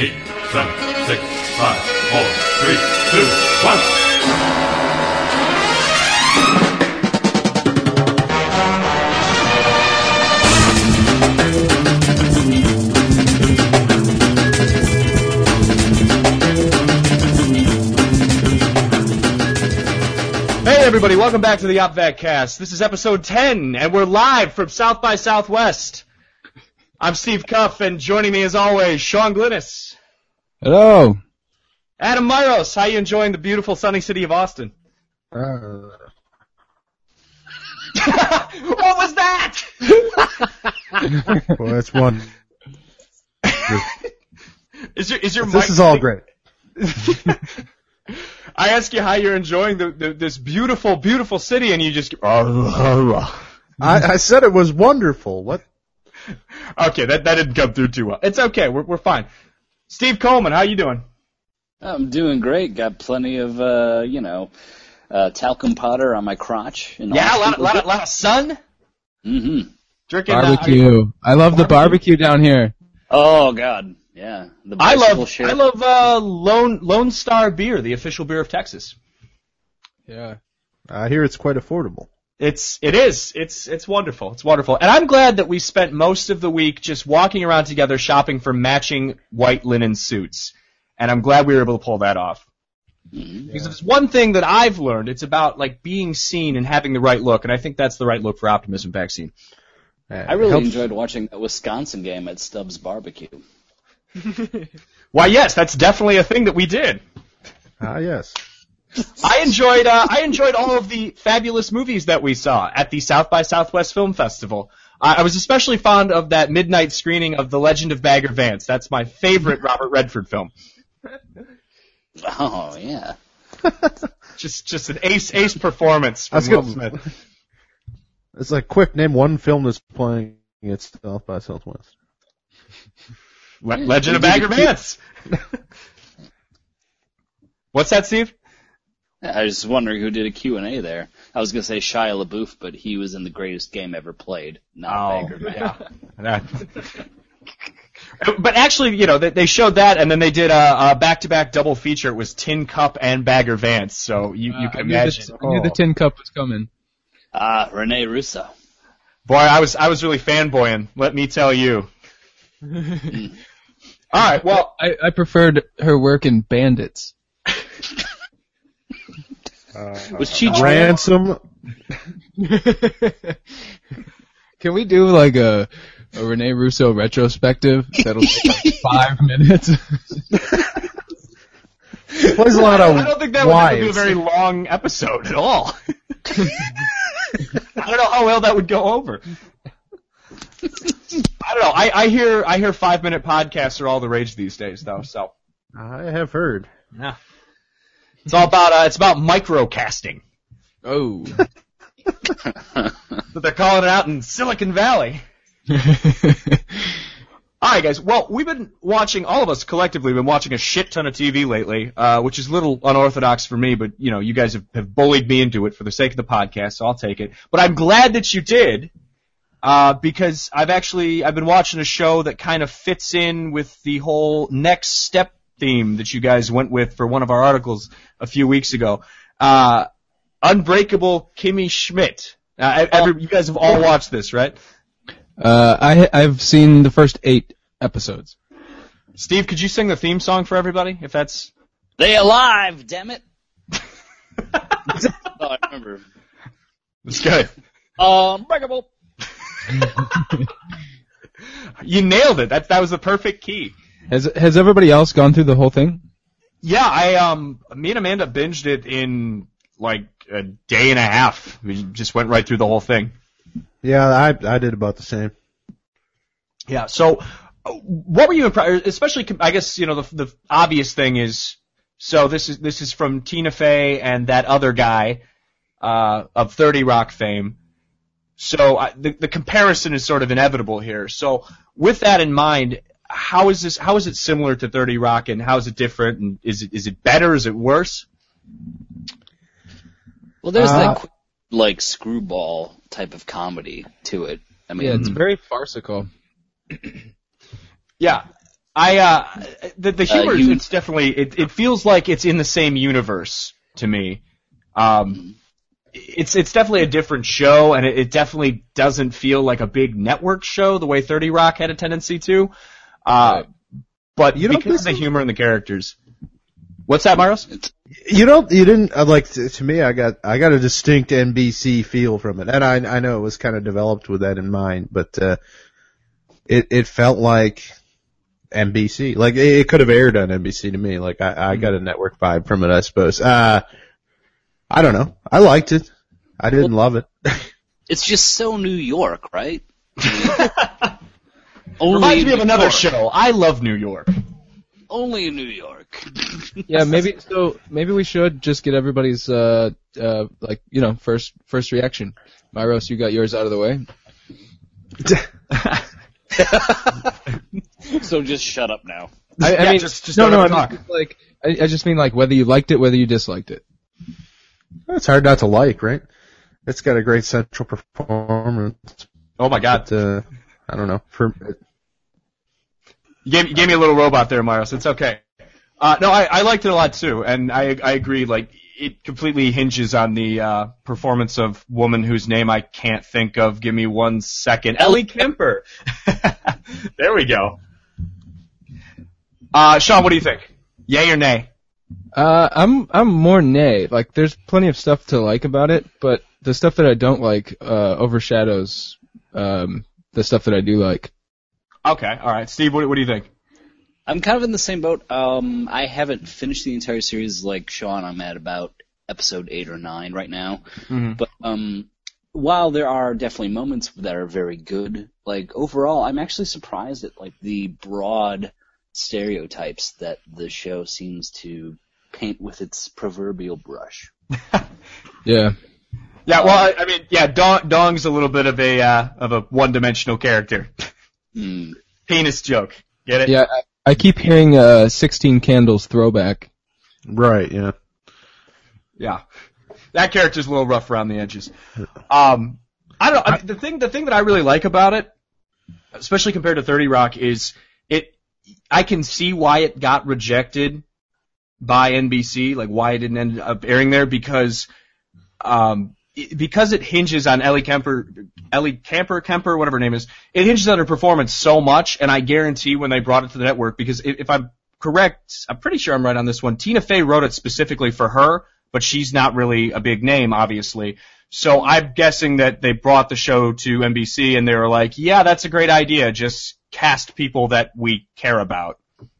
eight, seven, six, five, four, three, two, one. Hey everybody, welcome back to the OpVac cast. This is episode 10, and we're live from South by Southwest. I'm Steve Cuff, and joining me as always, Sean Glynis. Hello. Adam Myros, how you enjoying the beautiful sunny city of Austin? Uh, what was that? Well, that's one. Is your, is your This mic- is all great. I ask you how you're enjoying the, the, this beautiful, beautiful city, and you just I, I said it was wonderful. What? Okay, that, that didn't come through too well. It's okay, we're, we're fine. Steve Coleman, how you doing? I'm doing great. Got plenty of, uh, you know, uh, talcum powder on my crotch. And Yeah, a lot, of- lot, of- lot of sun. Mm-hmm. Drinking uh, barbecue. I love the barbecue down here. Oh God, yeah. The I love shit. I love uh, Lone Lone Star beer, the official beer of Texas. Yeah. I hear it's quite affordable. It's it is it's it's wonderful. It's wonderful, and I'm glad that we spent most of the week just walking around together shopping for matching white linen suits, and I'm glad we were able to pull that off. Mhm. Because if it's one thing that I've learned, it's about like being seen and having the right look, and I think that's the right look for optimism vaccine. I really enjoyed watching that Wisconsin game at Stubbs Barbecue. Why, yes, that's definitely a thing that we did. Ah, yes. I enjoyed uh, I enjoyed all of the fabulous movies that we saw at the South by Southwest Film Festival. Uh, I was especially fond of that midnight screening of The Legend of Bagger Vance. That's my favorite Robert Redford film. Oh yeah. Just just an ace ace performance from Will. Smith. It's like quick. Name one film that's playing at South by Southwest. Le- Legend of Bagger Vance. What's that, Steve? I was wondering who did a Q&A there. I was gonna say Shia LaBeouf, but he was in the greatest game ever played. Not Bagger Man. Oh, yeah. But actually, you know, they, they showed that, and then they did a, a back-to-back double feature. It was Tin Cup and Bagger Vance, so you, you Uh, can I imagine. the, I knew the tin cup was coming. Ah, Rene Russo. Boy, I was I was really fanboying. Let me tell you. All right, well, I, I preferred her work in Bandits. Uh, Was Cheech Ransom. Can we do like a, a Rene Russo retrospective? That'll take like five minutes. Plays a lot of I don't think that would be a very long episode at all. I don't know how well that would go over. I don't know. I, I hear I hear five minute podcasts are all the rage these days, though. So I have heard. yeah, it's all about uh, it's about microcasting. oh. But they're calling it out in Silicon Valley. All right, guys. Well, we've been watching, all of us collectively, been watching a shit ton of TV lately, uh, which is a little unorthodox for me, but you know, you guys have, have bullied me into it for the sake of the podcast, so I'll take it. But I'm glad that you did, uh, because I've actually, I've been watching a show that kind of fits in with the whole next step theme that you guys went with for one of our articles a few weeks ago. Uh, Unbreakable Kimmy Schmidt. Uh, every, you guys have all watched this, right? uh, I, I've seen the first eight episodes. Steve, could you sing the theme song for everybody? If that's They alive, damn it. oh, I remember. that's good. Unbreakable. You nailed it. That that was the perfect key. Has has everybody else gone through the whole thing? Yeah, I um, me and Amanda binged it in like a day and a half. We just went right through the whole thing. Yeah, I I did about the same. Yeah. So, uh, what were you impressed? Especially, I guess you know the the obvious thing is. So this is this is from Tina Fey and that other guy uh, of Thirty Rock fame. So I, the the comparison is sort of inevitable here. So with that in mind, how is this? How is it similar to Thirty Rock, and how is it different? And is it is it better? Is it worse? Well, there's Uh, that quick, like screwball type of comedy to it. I mean, Yeah, it's very farcical. Yeah. I uh the the humor you- it's definitely it it feels like it's in the same universe to me. Um it's it's definitely a different show and it, it definitely doesn't feel like a big network show the way 30 Rock had a tendency to. Uh but You don't because of the humor and the characters. What's that, Maros? You don't. You didn't uh, like to, to me. I got. I got a distinct NBC feel from it, and I. I know it was kind of developed with that in mind, but uh, it it felt like NBC. Like it, it could have aired on NBC to me. Like I, I got a network vibe from it. I suppose. Uh, I don't know. I liked it. I didn't love it. It's just so New York, right? only Reminds me of another York. show. I love New York. Only in New York. Yeah, maybe so. Maybe we should just get everybody's uh uh like you know first first reaction. Myros, you got yours out of the way. so just shut up now. I, I Yeah, mean, just- just no, no. I talk. mean, like, I, I just mean like whether you liked it, whether you disliked it. It's hard not to like, right? It's got a great central performance, Oh my god. but uh, I don't know. For You gave, you gave me a little robot there, Maros. It's okay. Uh, no, I, I liked it a lot too, and I I agree. Like it completely hinges on the uh, performance of woman whose name I can't think of. Give me one second. Ellie Kemper. there we go. Uh, Sean, what do you think? Yay or nay? Uh, I'm I'm more nay. Like, there's plenty of stuff to like about it, but the stuff that I don't like uh, overshadows um, the stuff that I do like. Okay, all right. Steve, what, what do you think? I'm kind of in the same boat. Um, I haven't finished the entire series like Sean. I'm at about episode eight or nine right now. Mhm. But um, while there are definitely moments that are very good, like overall, I'm actually surprised at like the broad stereotypes that the show seems to paint with its proverbial brush. Yeah. Yeah, well, I, I mean, yeah, Dong, Dong's a little bit of a uh, of a one-dimensional character. Hmm. Penis joke. Get it? Yeah. I, I keep hearing uh, 16 Candles throwback. right, yeah. Yeah, that character's a little rough around the edges. Um, I don't. I mean, the thing, the thing that I really like about it, especially compared to Thirty Rock, is it. I can see why it got rejected by NBC, like why it didn't end up airing there, because, um, it- because it hinges on Ellie Kemper, Ellie Camper, Kemper, whatever her name is. It hinges on her performance so much, and I guarantee when they brought it to the network, because if, I'm correct, I'm pretty sure I'm right on this one. Tina Fey wrote it specifically for her, but she's not really a big name, obviously. So I'm guessing that they brought the show to NBC and they were like, yeah, that's a great idea. Just cast people that we care about.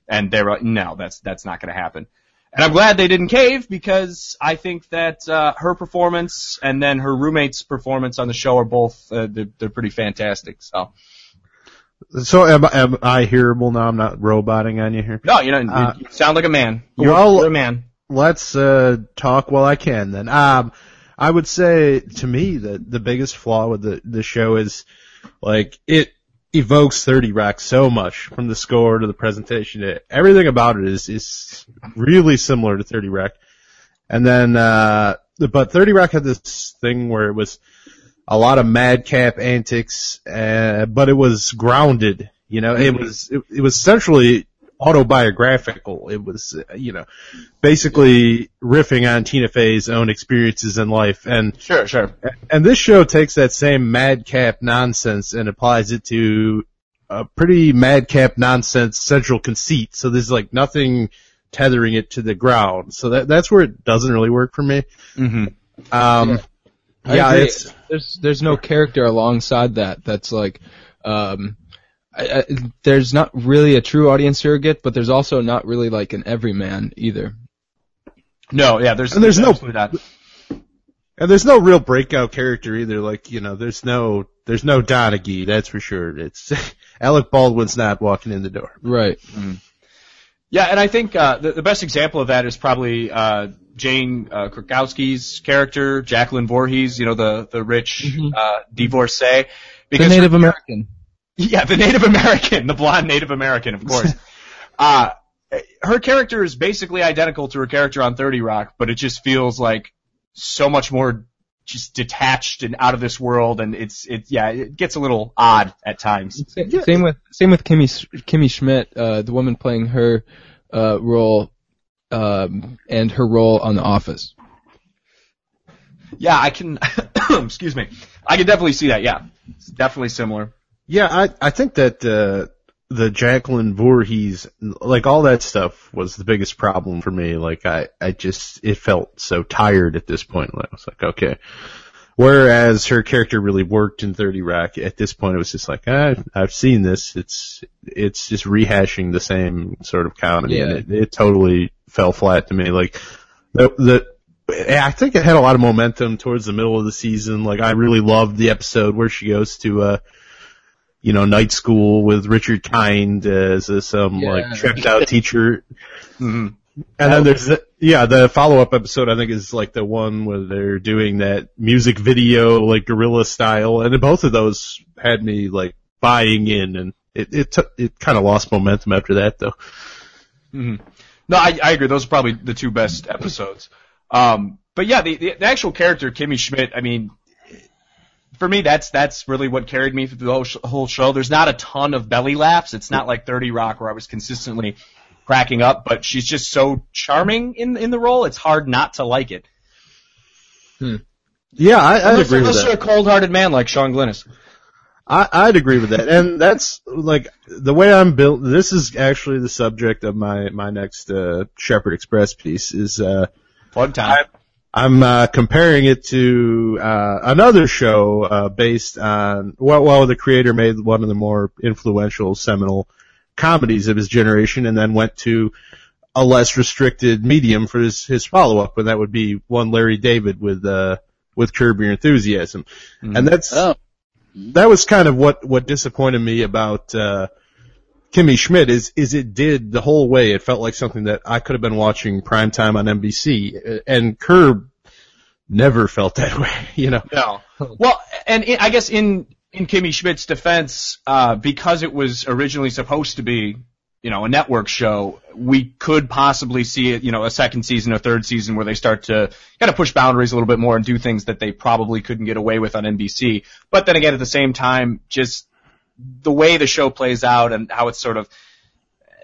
And they were like, no, that's, that's not going to happen. And I'm glad they didn't cave because I think that, uh, her performance and then her roommate's performance on the show are both, uh, they're, they're pretty fantastic. So, So am, am I hearable now? I'm not roboting on you here. no, you know, Uh, you sound like a man. You're, you're a man. let's uh talk while I can then. Um I would say to me that the biggest flaw with the the show is like it evokes 30 Rock so much from the score to the presentation. Everything about it is is really similar to 30 Rock. And then uh but 30 Rock had this thing where it was a lot of madcap antics uh, but it was grounded, you know, it was it, it was essentially autobiographical. It was, uh, you know, basically riffing on Tina Fey's own experiences in life. And, Sure, sure. and this show takes that same madcap nonsense and applies it to a pretty madcap nonsense central conceit. So there's like nothing tethering it to the ground. So that, that's where it doesn't really work for me. Mm-hmm. Um, I yeah, it's, there's there's no character alongside that that's like um I, I, there's not really a true audience surrogate, but there's also not really like an everyman either. No, yeah, there's, And there's no- absolutely not. and there's no real breakout character either. Like, you know, there's no, there's no Donaghy, that's for sure. It's, Alec Baldwin's not walking in the door. Right. Yeah, and I think uh, the, the best example of that is probably uh, Jane uh, Krakowski's character, Jacqueline Voorhees. You know, the the rich Mhm. uh, divorcee. The Because Native American. yeah, the Native American, the blonde Native American, of course. uh, her character is basically identical to her character on Thirty Rock, but it just feels like so much more just detached and out of this world, and it's it yeah it gets a little odd at times. Sa- Same with same with Kimmy Sch- Kimmy Schmidt, uh, the woman playing her uh, role, um, and her role on The Office. Yeah, I can. excuse me. I can definitely see that. Yeah, it's definitely similar. Yeah, I I think that uh, the Jacqueline Voorhees, like all that stuff, was the biggest problem for me. Like I I just it felt so tired at this point. I was like, okay. Whereas her character really worked in 30 Rock. At this point, it was just like, ah, I've seen this. It's it's just rehashing the same sort of comedy, and Yeah. it, it totally fell flat to me. Like the the I think it had a lot of momentum towards the middle of the season. Like I really loved the episode where she goes to uh you know night school with Richard Kind as uh, some Yeah. like tripped out teacher. hmm And then there's the, yeah, the follow up episode I think is like the one where they're doing that music video like guerrilla style, and then both of those had me like buying in, and it it took it kind of lost momentum after that though. hmm No, I, I agree. Those are probably the two best episodes. Um, but yeah, the, the, the actual character, Kimmy Schmidt, I mean, for me, that's, that's really what carried me through the whole, sh- whole show. There's not a ton of belly laughs. It's not like 30 Rock where I was consistently cracking up, but she's just so charming in, in the role. It's hard not to like it. Yeah, I, I Unless, agree with that. you're a cold-hearted man like Sean Glennis. I, I'd agree with that. And that's like the way I'm built. This is actually the subject of my, my next, uh, Shepherd Express piece is, uh, Fun time. I'm, uh, comparing it to, uh, another show, uh, based on, well, well, the creator made one of the more influential seminal comedies of his generation and then went to a less restricted medium for his, his follow up. And that would be one Larry David with, uh, with Curb Your Enthusiasm. And that's, Oh, that was kind of what what disappointed me about uh Kimmy Schmidt is is it did the whole way. It felt like something that I could have been watching primetime on NBC, Uh, and Curb never felt that way. You know, No. Well, and i I guess in in Kimmy Schmidt's defense, uh, because it was originally supposed to be, you know, a network show, we could possibly see it, you know, a second season, a third season where they start to kind of push boundaries a little bit more and do things that they probably couldn't get away with on NBC. But then again, at the same time, just the way the show plays out and how it's sort of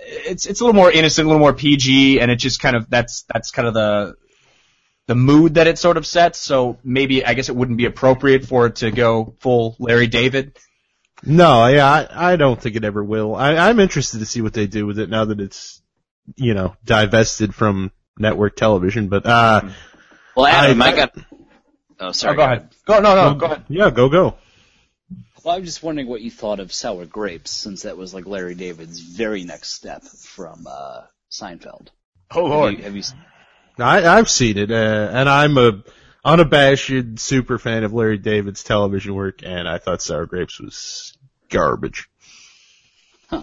it's it's a little more innocent, a little more PG, and it just kind of that's that's kind of the the mood that it sort of sets. So maybe I guess it wouldn't be appropriate for it to go full Larry David. no, yeah, I, I don't think it ever will. I, I'm interested to see what they do with it now that it's you know divested from network television. But uh, well, Adam, I- I, got. Oh, sorry. Oh, go ahead. Go no no go ahead. yeah, go go. Well, I'm just wondering what you thought of Sour Grapes, since that was like Larry David's very next step from uh, Seinfeld. Oh Have lord. you, have you I, I've seen it, uh, and I'm a unabashed super fan of Larry David's television work, and I thought Sour Grapes was garbage.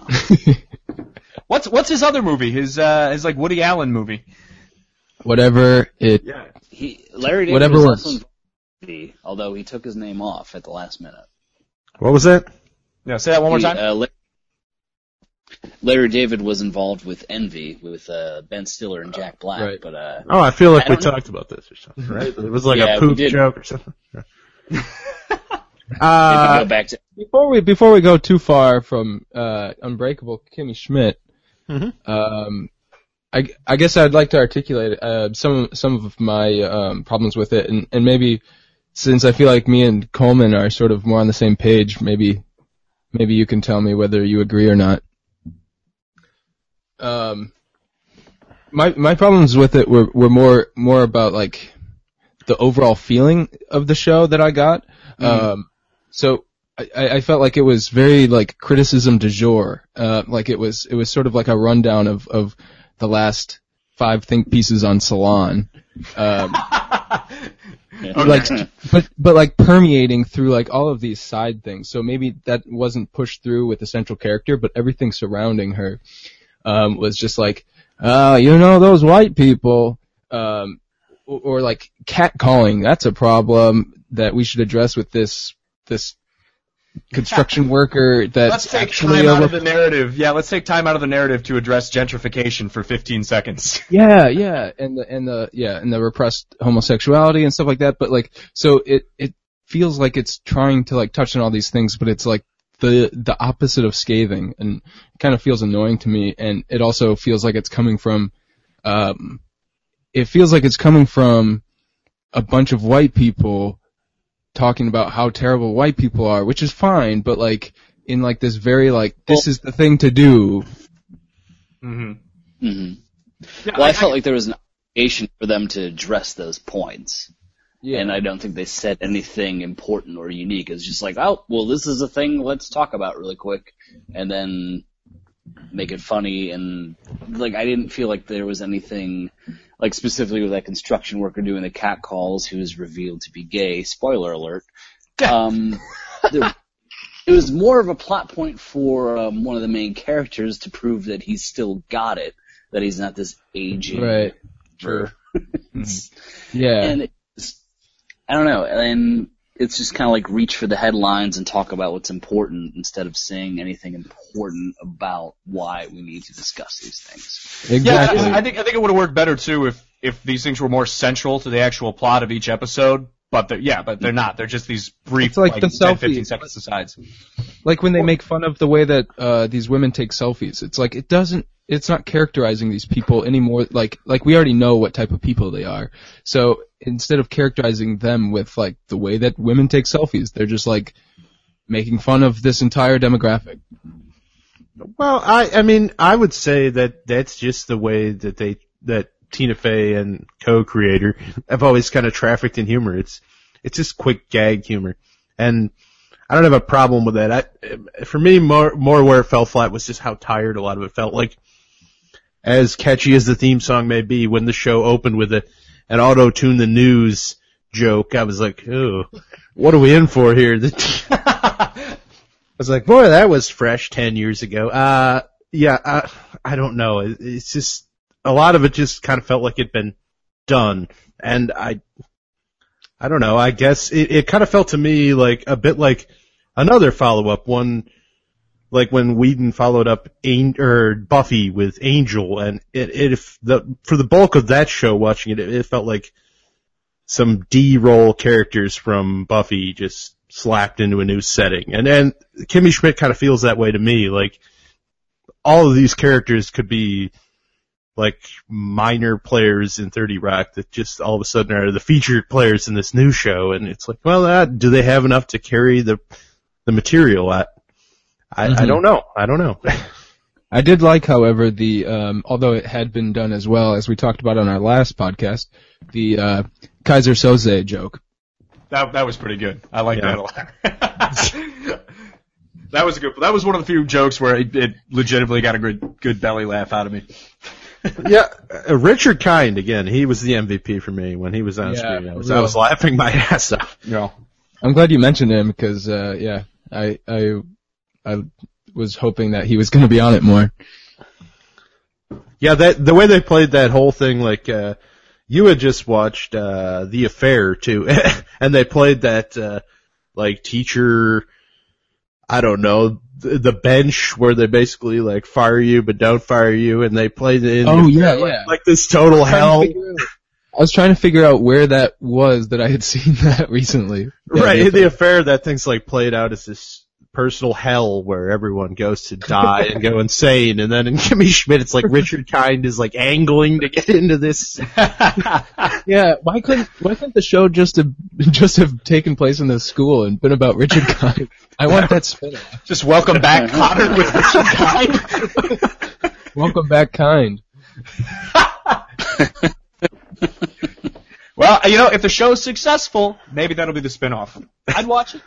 What's what's his other movie? His uh his like Woody Allen movie. Whatever it. Yeah. he Larry David Whatever was works. also involved, although he took his name off at the last minute. What was that? Yeah, say that one more He, time. uh, La- Larry David was involved with Envy with uh, Ben Stiller and Jack Black, Right. but uh, Oh, I feel like I we don't know. talked about this or something, right? It was like Yeah, a poop joke or something. if Uh, go back to Before we before we go too far from uh, Unbreakable Kimmy Schmidt, Mhm. um, I, I guess I'd like to articulate uh, some some of my um, problems with it, and, and maybe since I feel like me and Coleman are sort of more on the same page, maybe maybe you can tell me whether you agree or not. Um, my my problems with it were were more more about like the overall feeling of the show that I got. Um, so I, I felt like it was very like criticism du jour. Uh, like it was it was sort of like a rundown of of the last five think pieces on Salon. Um, like but but like permeating through like all of these side things. So maybe that wasn't pushed through with the central character, but everything surrounding her um, was just like, uh, you know, those white people, um, or, or like catcalling. That's a problem that we should address with this this construction worker that's Let's take actually time out of the narrative. Yeah, let's take time out of the narrative to address gentrification for 15 seconds. Yeah, yeah, and the and the yeah, and the repressed homosexuality and stuff like that. But like, so it it feels like it's trying to like touch on all these things, but it's like the the opposite of scathing, and it kind of feels annoying to me. And it also feels like it's coming from, um, it feels like it's coming from a bunch of white people talking about how terrible white people are, which is fine, but like in like this very like this is the thing to do. Mm-hmm. Mm-hmm. Yeah, Well, I, felt like there was an obligation for them to address those points. Yeah. And I don't think they said anything important or unique. It's just like, oh, well, this is a thing. Let's talk about really quick, and then make it funny. And like, I didn't feel like there was anything, like specifically with that construction worker doing the cat calls, who is revealed to be gay. Spoiler alert. Um, there, it was more of a plot point for um, one of the main characters to prove that he's still got it, that he's not this aging. right. Sure. Yeah. and it's, I don't know, and it's just kind of like reach for the headlines and talk about what's important instead of saying anything important about why we need to discuss these things. Yeah, I think I think it would have worked better too if if these things were more central to the actual plot of each episode. But they're, yeah, but they're not. They're just these brief, It's like like, the 10, selfie. 15 seconds asides. like when they make fun of the way that uh these women take selfies. It's like it doesn't it's not characterizing these people anymore like like we already know what type of people they are. So instead of characterizing them with like the way that women take selfies, they're just like making fun of this entire demographic. Well, I, I mean, I would say that that's just the way that they, that Tina Fey and co-creator have always kind of trafficked in humor. It's, it's just quick gag humor. And I don't have a problem with that. I, for me, more, more where it fell flat was just how tired a lot of it felt. Like, as catchy as the theme song may be, when the show opened with a, an auto-tune the news joke, I was like, oh, what are we in for here? I was like, boy, that was fresh 10 years ago. Uh, yeah, I, I don't know. It, it's just, a lot of it just kind of felt like it'd been done. And I, I don't know, I guess it, it kind of felt to me like a bit like another follow-up one, like when Whedon followed up An- or Buffy with Angel and it, it, if the, for the bulk of that show watching it, it, it felt like some D-roll characters from Buffy just slapped into a new setting. And then Kimmy Schmidt kind of feels that way to me. Like all of these characters could be like minor players in 30 Rock that just all of a sudden are the featured players in this new show. And it's like, well, uh, do they have enough to carry the, the material at? I, I Mhm. don't know. I don't know. I did like, however, the um, although it had been done as well as we talked about on our last podcast, the uh, Keyser Soze joke. That that was pretty good. I like Yeah. that a lot. that was a good. That was one of the few jokes where it, it legitimately got a good good belly laugh out of me. yeah, uh, Richard Kind again. He was the MVP for me when he was on Yeah, screen. I was, real. I was laughing my ass off. No. I'm glad you mentioned him because uh, yeah, I I I was hoping that he was going to be on it more. Yeah, that the way they played that whole thing, like uh you had just watched uh The Affair too, and they played that uh like teacher, I don't know, the, the bench where they basically like fire you but don't fire you, and they played it in Oh, The yeah, like, yeah. like this total hell. I was trying to figure out where that was that I had seen that recently. Yeah, right, the- in The Affair, that thing's like played out as this personal hell where everyone goes to die and go insane, and then in Kimmy Schmidt, it's like Richard Kind is like angling to get into this. Yeah, why couldn't why couldn't the show just have just have taken place in the school and been about Richard Kind? I want that spin off. Just welcome back Kotter with Richard Kind. Welcome back, Kind. well, you know, if the show's successful, maybe that'll be the spinoff. I'd watch it.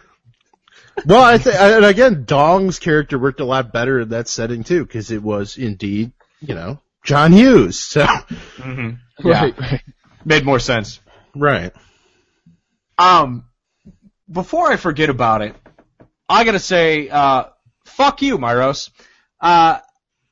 Well, I think, and again, Dong's character worked a lot better in that setting too, because it was indeed, you know, John Hughes. So, Mm-hmm. Yeah, Right, right. made more sense. right. Um, before I forget about it, I gotta say, uh, fuck you, Myros. Uh,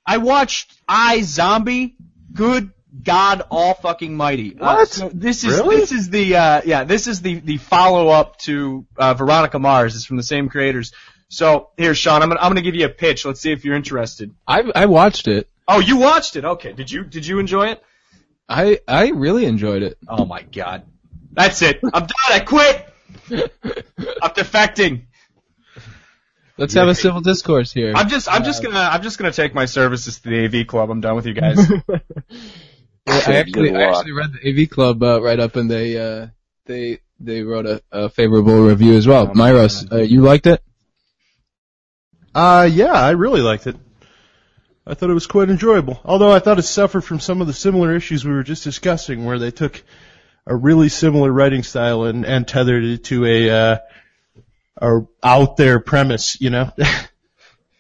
I watched iZombie. Good God, all fucking mighty. Uh, What? so this is Really? this is the uh, yeah this is the the follow up to uh, Veronica Mars. It's from the same creators. So here, Sean, I'm gonna I'm gonna give you a pitch. Let's see if you're interested. I I watched it. Oh, you watched it? Okay. Did you did you enjoy it? I I really enjoyed it. Oh my god. That's it. I'm done. I quit. I'm defecting. Let's have a civil discourse here. I'm just I'm just gonna I'm just gonna take my services to the AV club. I'm done with you guys. I actually, I actually read the AV Club uh, write up, and they uh, they they wrote a, a favorable review as well. Oh, Myros, uh, you liked it? Uh, yeah, I really liked it. I thought it was quite enjoyable. Although I thought it suffered from some of the similar issues we were just discussing, where they took a really similar writing style and, and tethered it to a, uh, a out there premise, you know?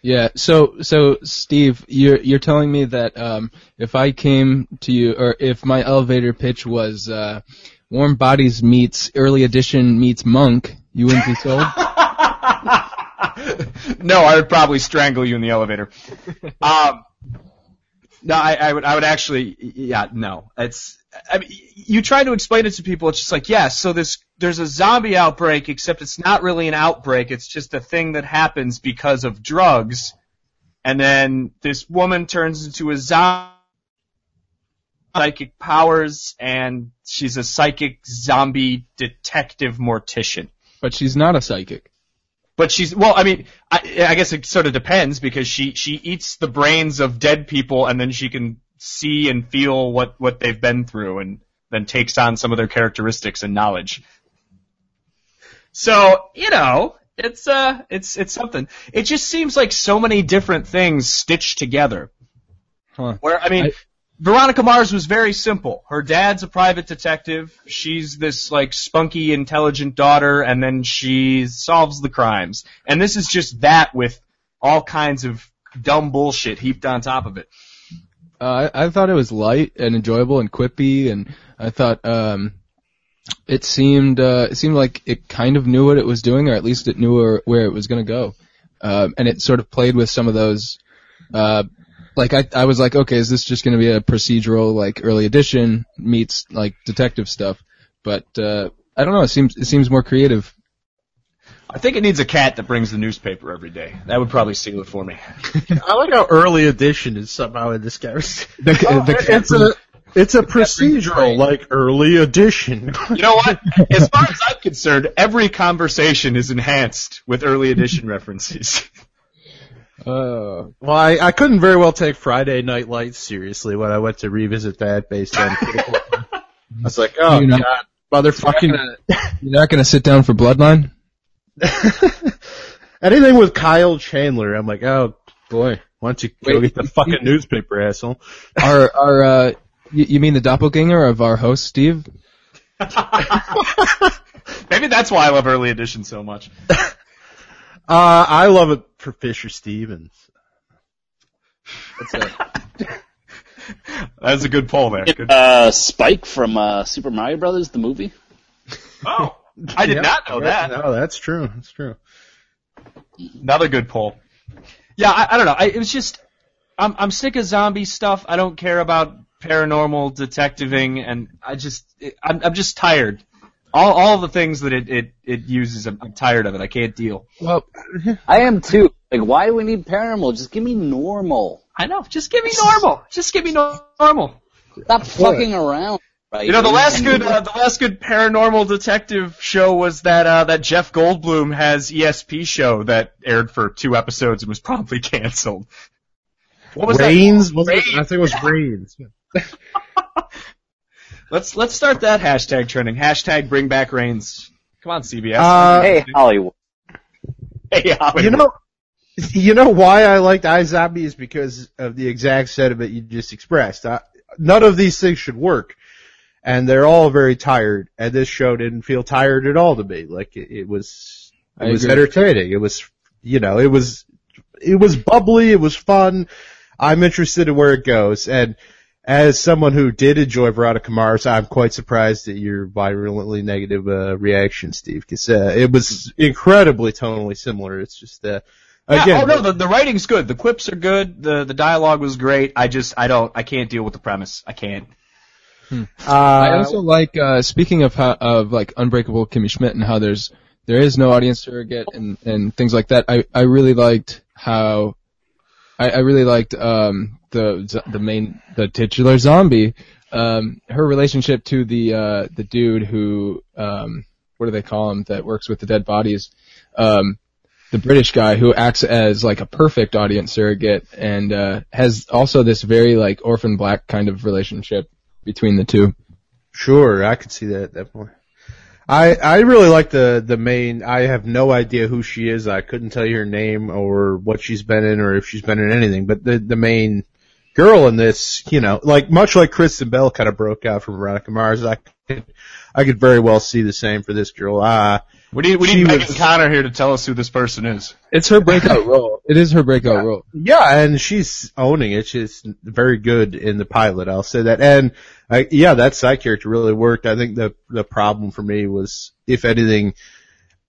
Yeah. So so Steve, you're you're telling me that um, if I came to you, or if my elevator pitch was uh, Warm Bodies meets Early Edition meets Monk, you wouldn't be sold. no, I would probably strangle you in the elevator. Um, no, I, I would, I would actually, yeah, no. It's, I mean, you try to explain it to people, it's just like, yes, so this, there's a zombie outbreak, except it's not really an outbreak, it's just a thing that happens because of drugs, and then this woman turns into a zombie, psychic powers, and she's a psychic zombie detective mortician. but she's not a psychic. But she's well. I mean, I, I guess it sort of depends because she she eats the brains of dead people and then she can see and feel what what they've been through and then takes on some of their characteristics and knowledge. So you know, it's uh, it's it's something. It just seems like so many different things stitched together. Huh. Where I mean. I- Veronica Mars was very simple. Her dad's a private detective. She's this like spunky, intelligent daughter, and then she solves the crimes. And this is just that with all kinds of dumb bullshit heaped on top of it. Uh, I, I thought it was light and enjoyable and quippy, and I thought um, it seemed uh, it seemed like it kind of knew what it was doing, or at least it knew where, where it was going to go, um, and it sort of played with some of those. Uh, like I, I was like, okay, is this just going to be a procedural like early edition meets like detective stuff? But uh, I don't know. It seems it seems more creative. I think it needs a cat that brings the newspaper every day. That would probably seal it for me. I like how early edition is somehow in this character. The, the it's a, it's a procedural, like early edition. You know what? As far as I'm concerned, every conversation is enhanced with early edition references. uh, Well, I, I couldn't very well take Friday Night Lights seriously when I went to revisit that based on. I was like, oh You know- god, motherfucking you're not going to sit down for Bloodline. anything with Kyle Chandler. I'm like, oh boy, why don't you go Wait, get the fucking newspaper, asshole? Our our uh, you, you mean the doppelganger of our host Steve? Maybe that's why I love early edition so much. Uh, I love it for Fisher Stevens. That's a good poll there. Good. Uh, Spike from uh, Super Mario Brothers, the movie. Oh, I did Yep. not know that. No, that's true. That's true. Another good poll. Yeah, I, I don't know. I, it was just I'm I'm sick of zombie stuff. I don't care about paranormal detectiving, and I just it, I'm I'm just tired. All all the things that it it it uses, I'm, I'm tired of it. I can't deal. Well, I am too. Like, why do we need paranormal? Just give me normal. I know. Just give me normal. Just give me normal. Stop fucking around. Right? You know, the last good uh, the last good paranormal detective show was that uh, that Jeff Goldblum has ESP show that aired for two episodes and was promptly canceled. What was Brains? that? Was it? I think it was Raines. Let's let's start that hashtag trending. Hashtag bring back Raines. Come on, CBS. Uh, Hey, Hollywood. hey, Hollywood. You know, you know why I liked iZombie is because of the exact sentiment you just expressed. I, none of these things should work, and they're all very tired. And this show didn't feel tired at all to me. Like it, it was, it I was agree. entertaining. It was, you know, it was, it was bubbly. It was fun. I'm interested in where it goes. And as someone who did enjoy Veronica Mars, I'm quite surprised at your virulently negative uh, reaction, Steve, because uh, it was incredibly tonally similar. It's just uh, Yeah, again, oh no, the, the writing's good. The quips are good. The the dialogue was great. I just I don't I can't deal with the premise. I can't. Uh, I also like uh, speaking of how, of like Unbreakable Kimmy Schmidt and how there's there is no audience surrogate and and things like that. I I really liked how I, I really liked um the the main the titular zombie um her relationship to the uh the dude who um what do they call him that works with the dead bodies um the British guy who acts as like a perfect audience surrogate and uh has also this very like orphan black kind of relationship between the two. Sure, I could see that definitely. I I really like the the main. I have no idea who she is. I couldn't tell you her name or what she's been in or if she's been in anything. But the the main girl in this, you know, like much like Kristen Bell kind of broke out from Veronica Mars. I could I could very well see the same for this girl. Uh We need we She need Megan was- Connor here to tell us who this person is. It's her breakout role. It is her breakout role. Yeah, and she's owning it. She's very good in the pilot. I'll say that. And uh, yeah, that side character really worked. I think the the problem for me was, if anything,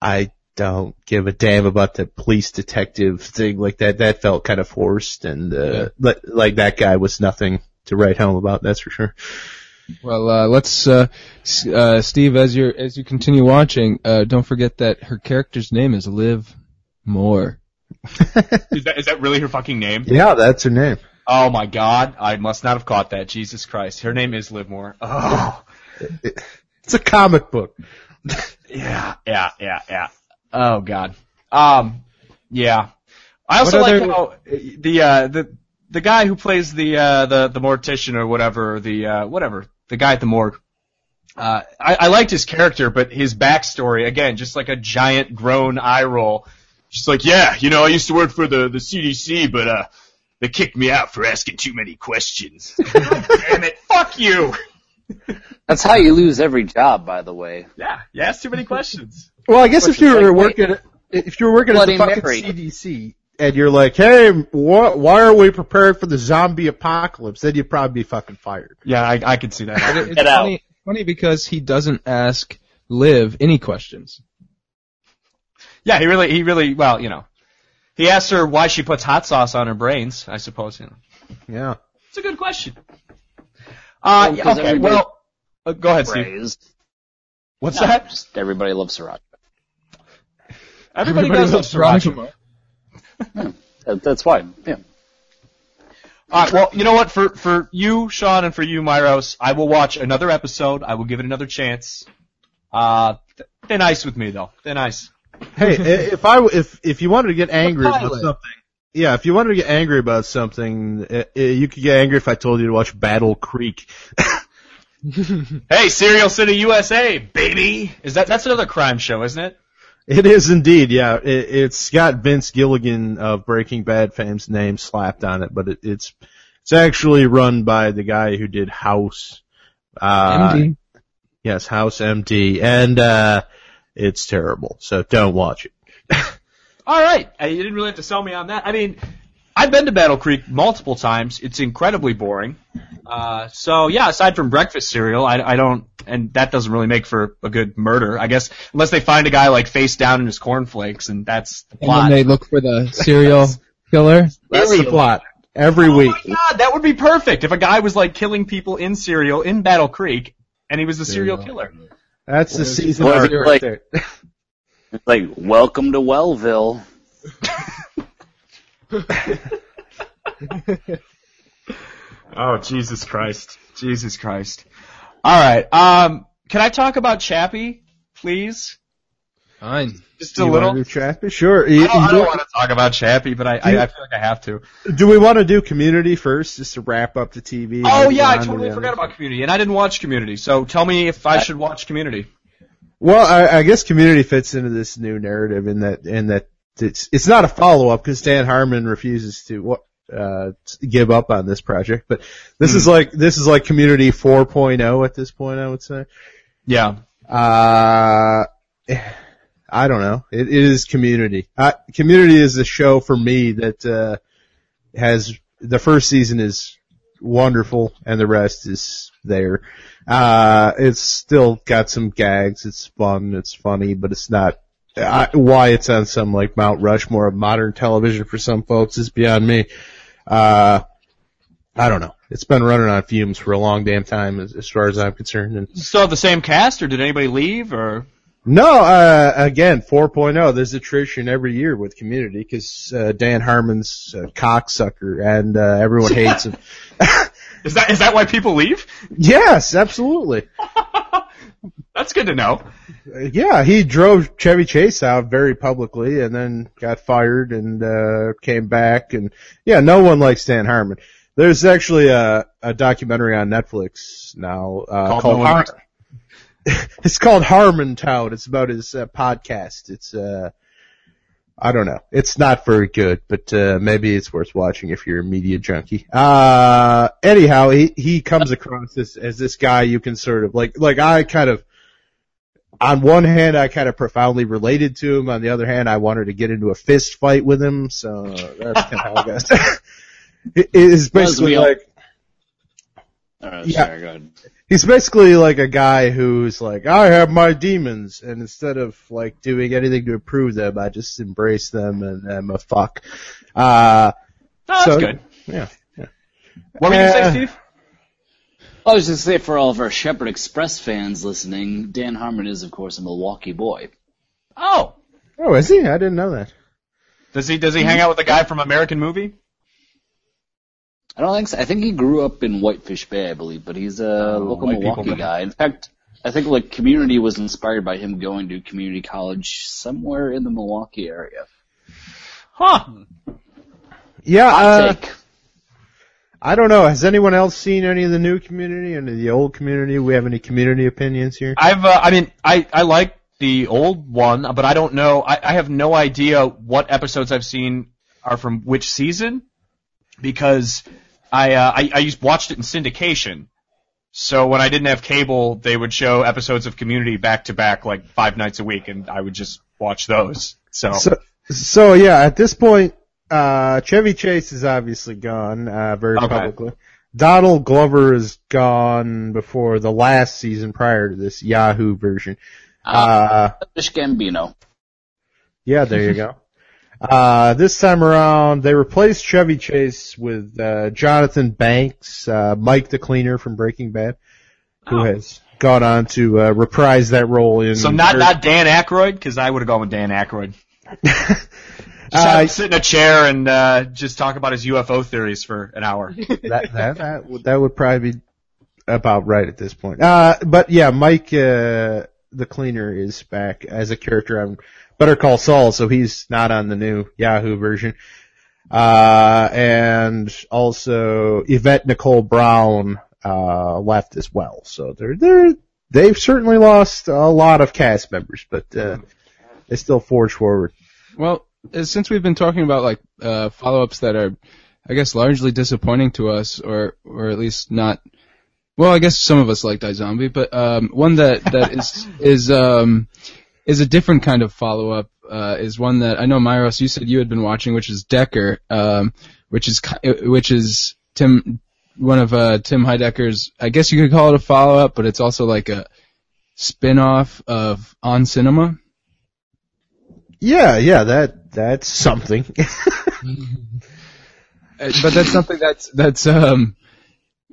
I don't give a damn about the police detective thing like that. That felt kind of forced, and uh, Yeah. li- like that guy was nothing to write home about. That's for sure. Well, uh, let's, uh, uh, Steve, as you as you continue watching, uh, don't forget that her character's name is Liv Moore. Is that is that really her fucking name? Yeah, that's her name. Oh my god, I must not have caught that. Jesus Christ. Her name is Liv Moore. Oh. It's a comic book. Yeah, yeah, yeah, yeah. Oh god. Um yeah. I also like other- how uh, the uh the the guy who plays the uh the the mortician or whatever, the uh whatever, the guy at the morgue. Uh I, I liked his character, but his backstory, again, just like a giant grown eye roll. Just like, yeah, you know, I used to work for the the CDC, but uh they kicked me out for asking too many questions. God damn it, fuck you. That's how you lose every job, by the way. Yeah, you ask too many questions. Well, I guess if you were like, working, at, if you were working at the fucking Mary. CDC and you're like, hey, wh- why are we prepared for the zombie apocalypse? Then you'd probably be fucking fired. Yeah, I, I could see that. It- it's Get out. funny, funny because he doesn't ask Liv any questions. Yeah, he really, he really, well, you know, he asks her why she puts hot sauce on her brains. I suppose, you know, Yeah. it's a good question. Uh, Well, okay, well, uh, go ahead, Steve. Praise. What's No, that? just everybody loves sriracha. Everybody, does love Veronica sriracha. Mars. That, that's why. Yeah. All right, well, you know what? For for you, Sean, and for you, Myros, I will watch another episode. I will give it another chance. Uh, th- they're nice with me though. They're nice. Hey, if I if if you wanted to get angry about something, yeah, if you wanted to get angry about something, uh, you could get angry if I told you to watch Battle Creek. Hey, Serial City, USA, baby. Is that that's another crime show, isn't it? It is indeed, yeah. It, it's got Vince Gilligan of Breaking Bad fame's name slapped on it, but it, it's it's actually run by the guy who did House. Uh, MD. Yes, House MD, and uh, it's terrible. So don't watch it. All right, you didn't really have to sell me on that. I mean, I've been to Battle Creek multiple times. It's incredibly boring. Uh, so yeah, aside from breakfast cereal, I, I don't, and that doesn't really make for a good murder, I guess, unless they find a guy like face down in his cornflakes, and that's the And plot. then they look for the serial killer. That's the plot. Every oh week. my god, that would be perfect if a guy was like killing people in cereal in Battle Creek, and he was the serial killer. That's the season Well, arc right like- there. It's like, welcome to Wellville. Oh Jesus Christ, Jesus Christ. All right, um, can I talk about Chappie, please? Fine. Just a You little. do Chappie? Sure. I don't, don't want to talk about Chappie, but I, I, I feel like I have to. Do we want to do Community first, just to wrap up the TV? Oh yeah, I totally the forgot other? about Community, and I didn't watch Community. So tell me if I should watch Community. Well, I, I guess Community fits into this new narrative in that in that it's it's not a follow up because Dan Harmon refuses to uh give up on this project, but this is like this is like Community 4.0 at this point. I would say. Yeah. Uh, I don't know. It, it is Community. Uh, Community is a show for me that uh, has the first season is wonderful and the rest is there. Uh, it's still got some gags. It's fun. It's funny, but it's not. I, why it's on some like Mount Rushmore of modern television for some folks is beyond me. Uh, I don't know. It's been running on fumes for a long damn time as, as far as I'm concerned. And Still have the same cast, or did anybody leave, or? No, uh, again, 4.0. There's attrition every year with Community because uh, Dan Harmon's a cocksucker and uh, everyone hates him. Is that is that why people leave? yes, absolutely. That's good to know. Uh, Yeah, he drove Chevy Chase out very publicly and then got fired and uh came back and yeah, no one likes Dan Harmon. There's actually a, a documentary on Netflix now uh, Called called, No Har- It's called Harmontown. It's about his uh, podcast. It's uh I don't know. It's not very good, but uh maybe it's worth watching if you're a media junkie. Uh anyhow, he he comes across as as this guy you can sort of like like I kind of on one hand, I kind of profoundly related to him. On the other hand, I wanted to get into a fist fight with him. So that's kind of how it goes. it is basically we all- like Uh, Yeah. Sorry, go ahead. He's basically like a guy who's like, I have my demons, and instead of like doing anything to improve them, I just embrace them and I'm a fuck. Uh, No, that's So- good. yeah. What were you gonna Uh, say, Steve? I was just say for all of our Shepherd Express fans listening, Dan Harmon is of course a Milwaukee boy. Oh, Oh, is he? I didn't know that. does he does he hang out with the guy from American Movie? I don't think so. I think he grew up in Whitefish Bay, I believe, but he's a local Oh, white people Milwaukee guy. In fact, I think like Community was inspired by him going to community college somewhere in the Milwaukee area. Huh? Yeah, uh, I don't know. Has anyone else seen any of the new community, any of the old community? We have any community opinions here? I've uh, I mean I I like the old one, but I don't know. I, I have no idea what episodes I've seen are from which season because I uh, I, I used watched it in syndication. So when I didn't have cable, they would show episodes of Community back to back, like five nights a week, and I would just watch those. So, So, so yeah, at this point, uh, Chevy Chase is obviously gone, uh, very Okay. publicly. Donald Glover is gone before the last season prior to this Yahoo version. Uh, Fish Gambino. yeah, there you go. Uh, this time around, they replaced Chevy Chase with, uh, Jonathan Banks, uh, Mike the Cleaner from Breaking Bad, who Oh. has gone on to, uh, reprise that role in. so not not Dan Aykroyd because I would have gone with Dan Aykroyd. Just Uh, sit in a chair and uh, just talk about his UFO theories for an hour. that that that would, that would probably be about right at this point. Uh, but yeah, Mike, uh, the cleaner is back as a character on Better Call Saul, so he's not on the new Yahoo version. Uh, and also Yvette Nicole Brown, uh, left as well. So they're, they're, they've certainly lost a lot of cast members, but, uh, they still forge forward. Well, uh, since we've been talking about like uh, follow-ups that are, I guess, largely disappointing to us, or or at least not. Well, I guess some of us liked iZombie, but um, one that that is is um, is a different kind of follow-up. Uh, is one that I know, Myros, you said you had been watching, which is Decker, um, which is which is Tim, one of uh, Tim Heidecker's. I guess you could call it a follow-up, but it's also like a spin-off of On Cinema. Yeah, yeah, that, that's something. Uh, but that's something that's that's um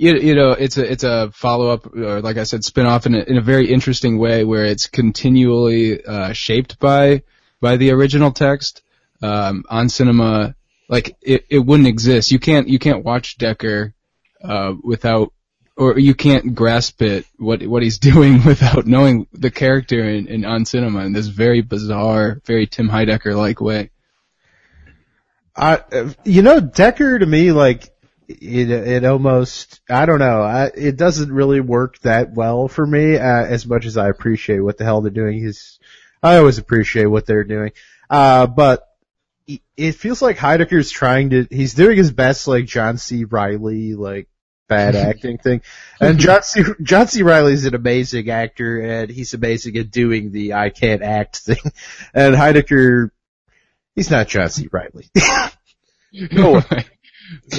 you, you know it's a it's a follow up or like I said spin off in a, in a very interesting way where it's continually uh, shaped by by the original text um, on cinema. Like it, it wouldn't exist. You can't you can't watch Decker uh, without or you can't grasp it what what he's doing without knowing the character in, in on cinema in this very bizarre very Tim Heidecker like way. I, uh, you know, Decker to me, like, it, it almost, I don't know, I, it doesn't really work that well for me, uh, as much as I appreciate what the hell they're doing. He's, I always appreciate what they're doing. Uh, but it- it feels like Heidecker's trying to, he's doing his best, like, John C. Reilly, like, bad acting thing. And John C. John C. Reilly's an amazing actor, and he's amazing at doing the I can't act thing. And Heidecker, he's not John C. Reilly. No way.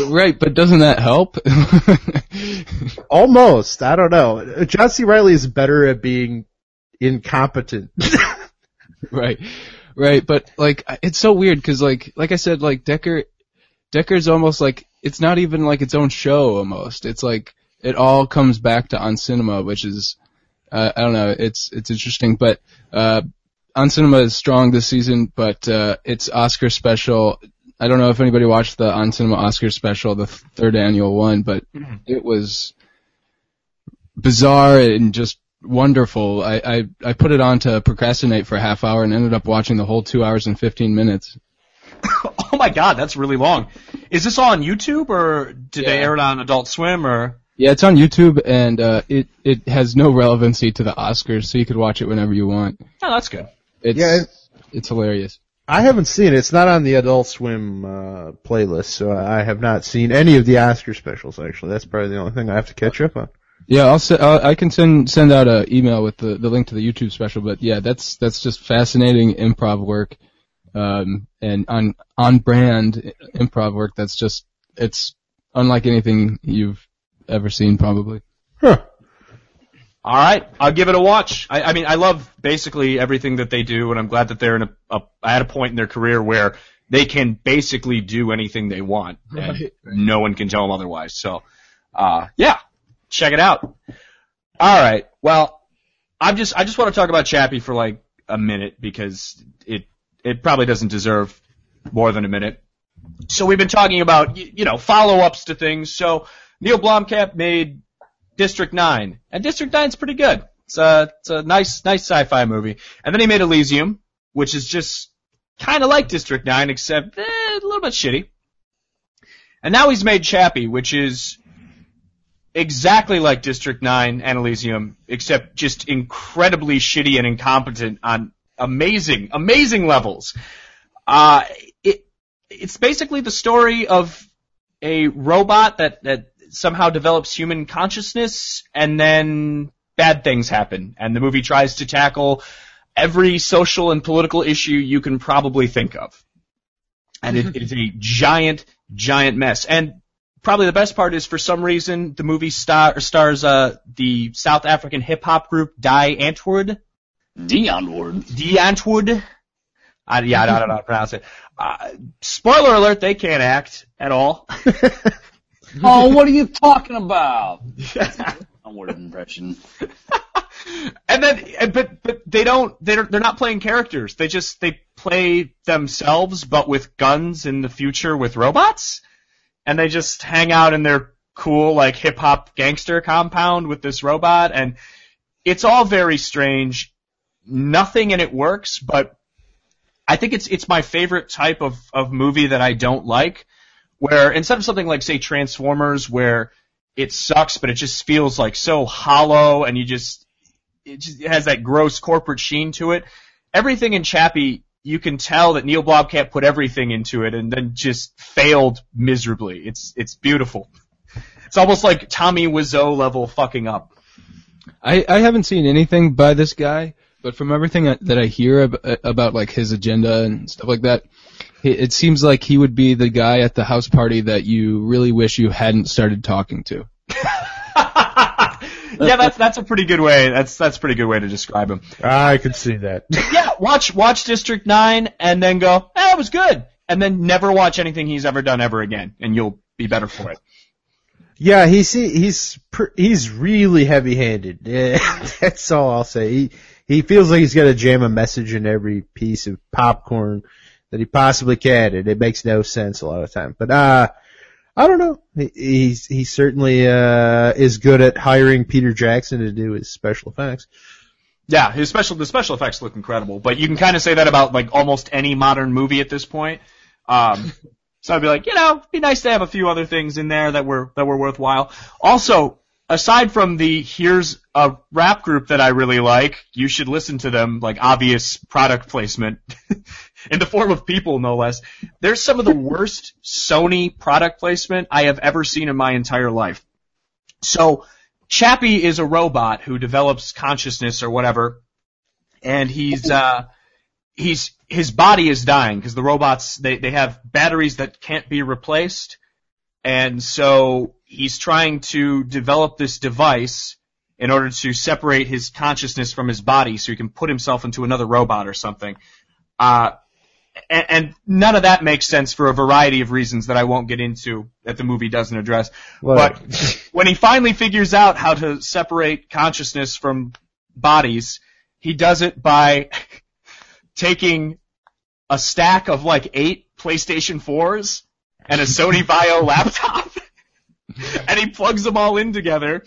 Right, but doesn't that help? Almost. I don't know. John C. Reilly is better at being incompetent. right, right. But like, it's so weird because like, like I said, like Decker, Decker's almost like it's not even like its own show. Almost, it's like it all comes back to on cinema, which is Uh, I don't know. It's it's interesting, but uh, on cinema is strong this season, but uh, its Oscar special. I don't know if anybody watched the on cinema Oscar special, the third annual one, but it was bizarre and just wonderful. I, I I put it on to procrastinate for a half hour and ended up watching the whole two hours and fifteen minutes. Oh my god, that's really long. Is this all on YouTube or did they air it on Adult Swim or? Yeah, it's on YouTube and uh, it it has no relevancy to the Oscars, so you could watch it whenever you want. Oh, that's good. It's Yeah, it- it's hilarious. I haven't seen it. It's not on the Adult Swim uh, playlist, so I have not seen any of the Oscar specials. Actually, that's probably the only thing I have to catch up on. Yeah, I'll, se- I'll I can send send out an email with the, the link to the YouTube special. But yeah, that's that's just fascinating improv work, um, and on on brand improv work. That's just it's unlike anything you've ever seen, probably. Huh. All right, I'll give it a watch. I, I mean, I love basically everything that they do, and I'm glad that they're in a, a at a point in their career where they can basically do anything they want, and no one can tell them otherwise. So, uh, yeah, check it out. All right, well, I'm just I just want to talk about Chappie for like a minute because it it probably doesn't deserve more than a minute. So we've been talking about you know follow ups to things. So Neil Blomkamp made District 9. And District 9's pretty good. It's a, it's a nice, nice sci-fi movie. And then he made Elysium, which is just kind of like District 9, except eh, a little bit shitty. And now he's made Chappie, which is exactly like District 9 and Elysium, except just incredibly shitty and incompetent on amazing, amazing levels. Uh, it, it's basically the story of a robot that, that somehow develops human consciousness and then bad things happen. And the movie tries to tackle every social and political issue you can probably think of. And it, it is a giant, giant mess. And probably the best part is for some reason the movie star, stars uh, the South African hip hop group Die Antwoord. Die Antwoord. I, yeah, I don't know how to pronounce it. Uh, spoiler alert, they can't act at all. Oh, what are you talking about? A word of impression. and then, and- but but they don't. They're they're not playing characters. They just they play themselves, but with guns in the future with robots, and they just hang out in their cool like hip hop gangster compound with this robot, and it's all very strange. Nothing in it works, but I think it's it's my favorite type of of movie that I don't like, where instead of something like say Transformers, where it sucks, but it just feels like so hollow, and you just it just has that gross corporate sheen to it. Everything in Chappie, you can tell that Neil Blomkamp put everything into it and then just failed miserably. It's it's beautiful. It's almost like Tommy Wiseau level fucking up. I, I haven't seen anything by this guy, but from everything that I hear ab- about like his agenda and stuff like that, it, it seems like he would be the guy at the house party that you really wish you hadn't started talking to. yeah, that's that's a pretty good way. That's that's a pretty good way to describe him. I could see that. Yeah, watch watch District Nine and then go, eh, it was good, and then never watch anything he's ever done ever again, and you'll be better for it. Yeah, he's he's pr- he's really heavy-handed. Yeah, that's all I'll say. He he feels like he's got to jam a message in every piece of popcorn that he possibly can, and it makes no sense a lot of time. But uh, I don't know. He, he's he certainly uh is good at hiring Peter Jackson to do his special effects. Yeah, his special the special effects look incredible, but you can kind of say that about like almost any modern movie at this point. Um, so I'd be like, you know, it'd be nice to have a few other things in there that were that were worthwhile. Also, aside from the here's a rap group that I really like, you should listen to them. Like obvious product placement in the form of people, no less. There's some of the worst Sony product placement I have ever seen in my entire life. So Chappie is a robot who develops consciousness or whatever, and he's uh he's his body is dying because the robots they they have batteries that can't be replaced, and so he's trying to develop this device in order to separate his consciousness from his body so he can put himself into another robot or something. Uh, and, and none of that makes sense for a variety of reasons that I won't get into that the movie doesn't address. But when he finally figures out how to separate consciousness from bodies, he does it by taking a stack of like eight PlayStation 4s and a Sony Vaio laptop, and he plugs them all in together,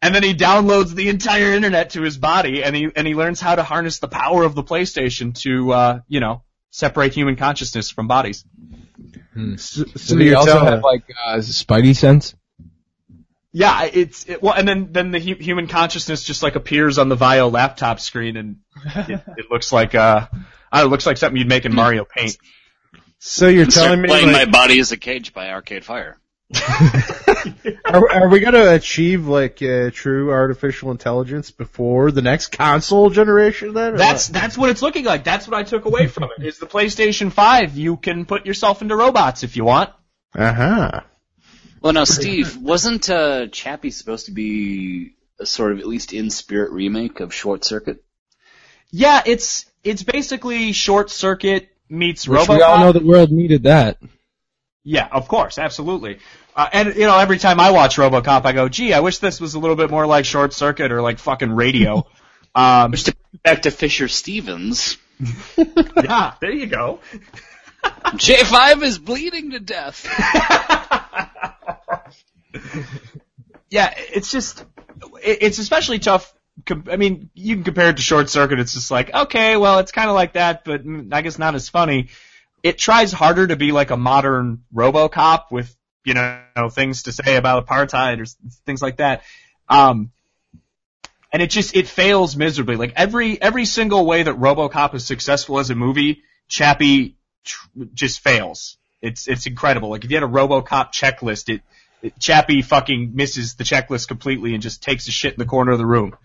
and then he downloads the entire internet to his body, and he and he learns how to harness the power of the PlayStation to, uh, you know, separate human consciousness from bodies. So, So you you're also telling- have like uh, Spidey sense? Yeah, it's it, well, and then then the hu- human consciousness just like appears on the Vaio laptop screen, and it, it looks like uh, I know, it looks like something you'd make in Mario Paint. so you're telling me playing like, My Body Is a Cage by Arcade Fire. are, are we gonna achieve like uh, true artificial intelligence before the next console generation? Then That's what? that's what it's looking like. That's what I took away from it. Is the PlayStation Five? You can put yourself into robots if you want. uh-huh. Well, now, Steve, wasn't uh, Chappie supposed to be a sort of at least in spirit remake of Short Circuit? Yeah, it's it's basically Short Circuit meets Which RoboCop. we all know the world needed that. Yeah, of course, absolutely. Uh, and you know, every time I watch RoboCop, I go, "Gee, I wish this was a little bit more like Short Circuit or like fucking Radio." Um, Which to back to Fisher Stevens, yeah, there you go. J5 is bleeding to death. Yeah, it's just it's especially tough. I mean, you can compare it to Short Circuit. It's just like, okay, well, it's kind of like that, but mm, I guess not as funny. It tries harder to be like a modern RoboCop with, you know, things to say about apartheid or things like that. Um, and it just, it fails miserably. Like every, every single way that RoboCop is successful as a movie, Chappie tr- just fails. It's, it's incredible. Like if you had a RoboCop checklist, it, Chappie fucking misses the checklist completely and just takes a shit in the corner of the room.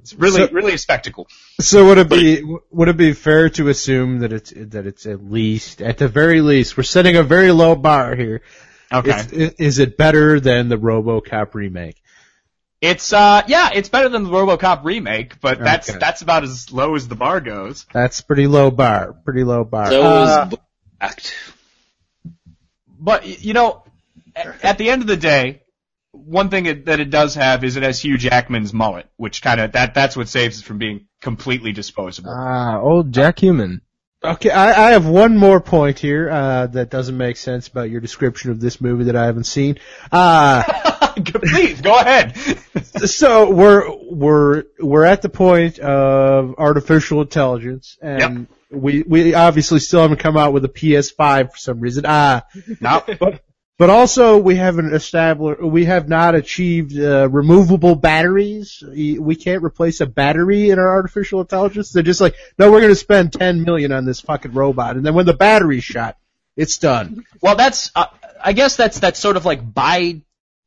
It's really, So- really a spectacle. So would it be would it be fair to assume that it's that it's at least at the very least we're setting a very low bar here. Okay. Is, is it better than the RoboCop remake? It's, uh, yeah, it's better than the RoboCop remake, but that's, Okay. that's about as low as the bar goes. That's pretty low bar. Pretty low bar. So Uh, is Act. But, you know, a- at the end of the day, one thing it, that it does have is it has Hugh Jackman's mullet, which kind of, that, that's what saves it from being completely disposable. Ah, old Jack Human. Okay, I, I have one more point here uh, that doesn't make sense about your description of this movie that I haven't seen. Uh, Please, go ahead. so we're we're we're at the point of artificial intelligence, and we we obviously still haven't come out with a PS5 for some reason. Ah, no. but but also we haven't established we have not achieved uh, removable batteries. We can't replace a battery in our artificial intelligence. They're just like, no, we're going to spend 10 million on this fucking robot, and then when the battery's shot, it's done. Well, that's uh, I guess that's that's sort of like by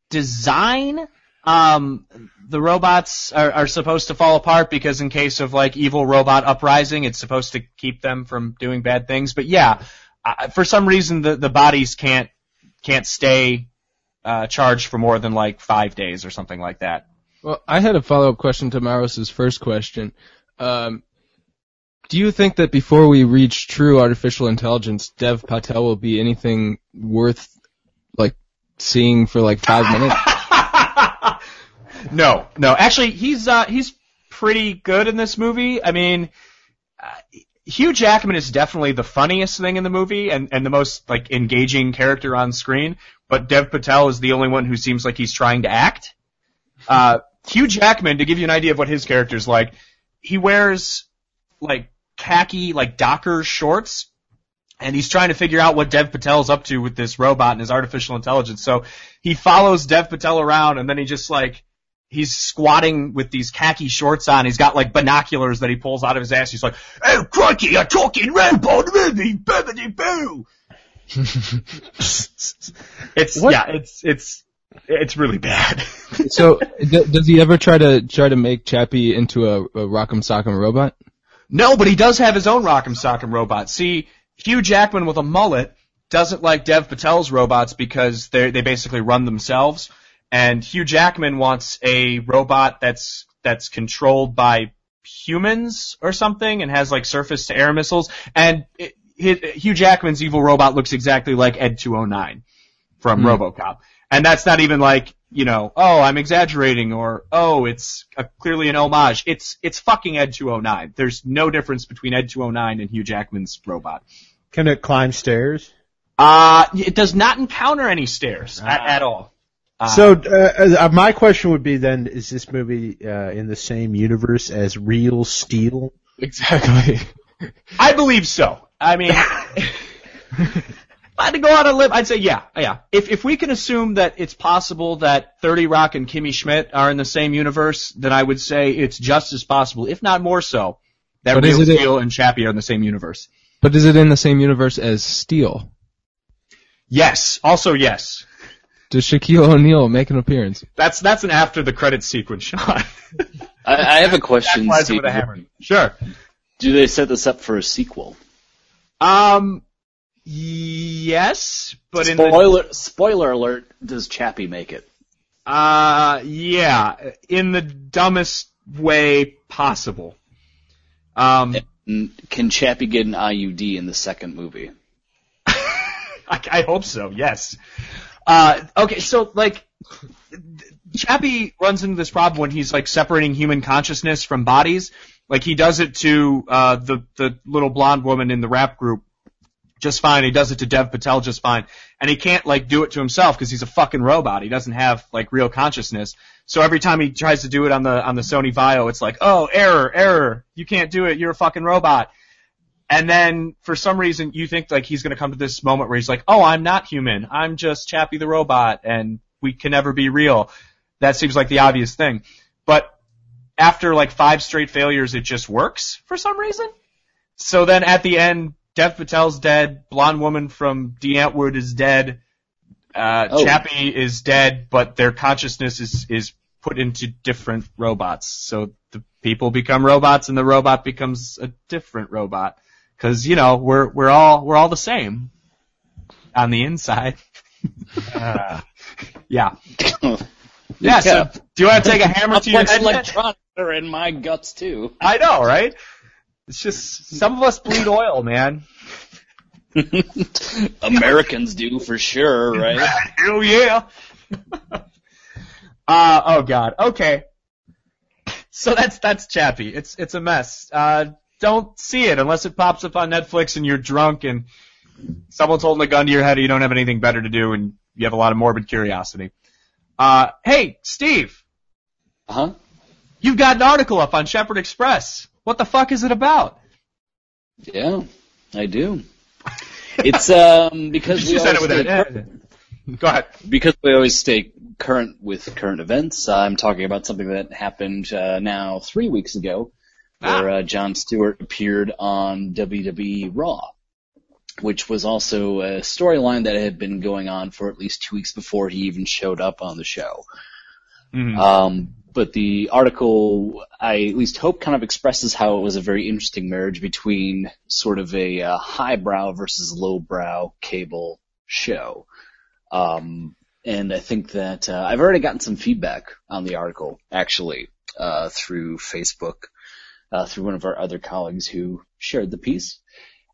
design. Um, the robots are, are supposed to fall apart because in case of like evil robot uprising, it's supposed to keep them from doing bad things. But yeah, uh, for some reason the the bodies can't can't stay uh, charged for more than like five days or something like that. Well, I had a follow-up question to Maros's first question. Um, do you think that before we reach true artificial intelligence, Dev Patel will be anything worth like seeing for like five minutes? no, no. Actually, he's uh, he's pretty good in this movie. I mean, uh, Hugh Jackman is definitely the funniest thing in the movie and and the most like engaging character on screen. But Dev Patel is the only one who seems like he's trying to act. Uh, Hugh Jackman, to give you an idea of what his character's like, he wears like khaki like Docker shorts and he's trying to figure out what Dev Patel's up to with this robot and his artificial intelligence. So he follows Dev Patel around and then he just like he's squatting with these khaki shorts on. He's got like binoculars that he pulls out of his ass. He's like, "Oh crikey, a talking robot movie, bibbidi boo." it's What? yeah, it's it's it's really bad. so, d- does he ever try to try to make Chappie into a, a Rock'em Sock'em robot? No, but he does have his own Rock'em Sock'em robot. See, Hugh Jackman with a mullet doesn't like Dev Patel's robots because they they basically run themselves, and Hugh Jackman wants a robot that's that's controlled by humans or something and has like surface to air missiles. And it, Hugh Jackman's evil robot looks exactly like Ed 209 from Hmm. RoboCop. And that's not even like, you know, oh, I'm exaggerating or, oh, it's a, clearly an homage. It's, it's fucking Ed 209. There's no difference between Ed 209 and Hugh Jackman's robot. Can it climb stairs? Uh, it does not encounter any stairs at, at all. Uh, So uh, uh, my question would be then: Is this movie uh, in the same universe as Real Steel? Exactly. I believe so. I mean, if I had to go out on a limb, I'd say yeah, yeah. If if we can assume that it's possible that 30 Rock and Kimmy Schmidt are in the same universe, then I would say it's just as possible, if not more so, that But Real is it- Steel and Chappie are in the same universe. But is it in the same universe as Steel? Yes. Also yes. Does Shaquille O'Neal make an appearance? That's that's an after the credit sequence shot. I, I have a question, Flies Steve. with a hammer. Sure. Do they set this up for a sequel? Um. Yes, but in the spoiler spoiler alert: Does Chappie make it? Uh, yeah, in the dumbest way possible. Um, And Can Chappie get an IUD in the second movie? I, I hope so. Yes. Uh, okay, so like, Chappie runs into this problem when he's like separating human consciousness from bodies. Like he does it to uh, the the little blonde woman in the rap group just fine. He does it to Dev Patel just fine, and he can't like do it to himself because he's a fucking robot. He doesn't have like real consciousness. So every time he tries to do it on the on the Sony Vaio, it's like, oh, error, error. You can't do it. You're a fucking robot. And then for some reason you think like he's gonna come to this moment where he's like, oh, I'm not human. I'm just Chappie the robot, and we can never be real. That seems like the obvious thing, but after like five straight failures, it just works for some reason. So then at the end, Dev Patel's dead, blonde woman from Die Antwoord is dead, uh, Oh. Chappie is dead, but their consciousness is, is put into different robots. So the people become robots and the robot becomes a different robot. Cause, you know, we're, we're all, we're all the same on the inside. yeah. Yeah, so do you want to take a hammer to your head? Matt? electronics are in my guts too. I know, right? It's just some of us bleed oil, man. Americans do for sure, right? Hell yeah. uh oh god. Okay. So that's that's Chappie. It's it's a mess. Uh don't see it unless it pops up on Netflix and you're drunk and someone's holding a gun to your head and you don't have anything better to do and you have a lot of morbid curiosity. Uh hey, Steve, Uh Huh? you've got an article up on Shepherd Express. What the fuck is it about? Yeah, I do. It's um because we You said it with stay that. Go ahead. because we always stay current with current events, I'm talking about something that happened uh, now three weeks ago, where uh, Jon Stewart appeared on WWE Raw, which was also a storyline that had been going on for at least two weeks before he even showed up on the show. Mhm. Um, but the article, I at least hope, kind of expresses how it was a very interesting marriage between sort of a uh, highbrow versus lowbrow cable show. Um, and I think that uh, I've already gotten some feedback on the article, actually, uh, through Facebook, uh, through one of our other colleagues who shared the piece.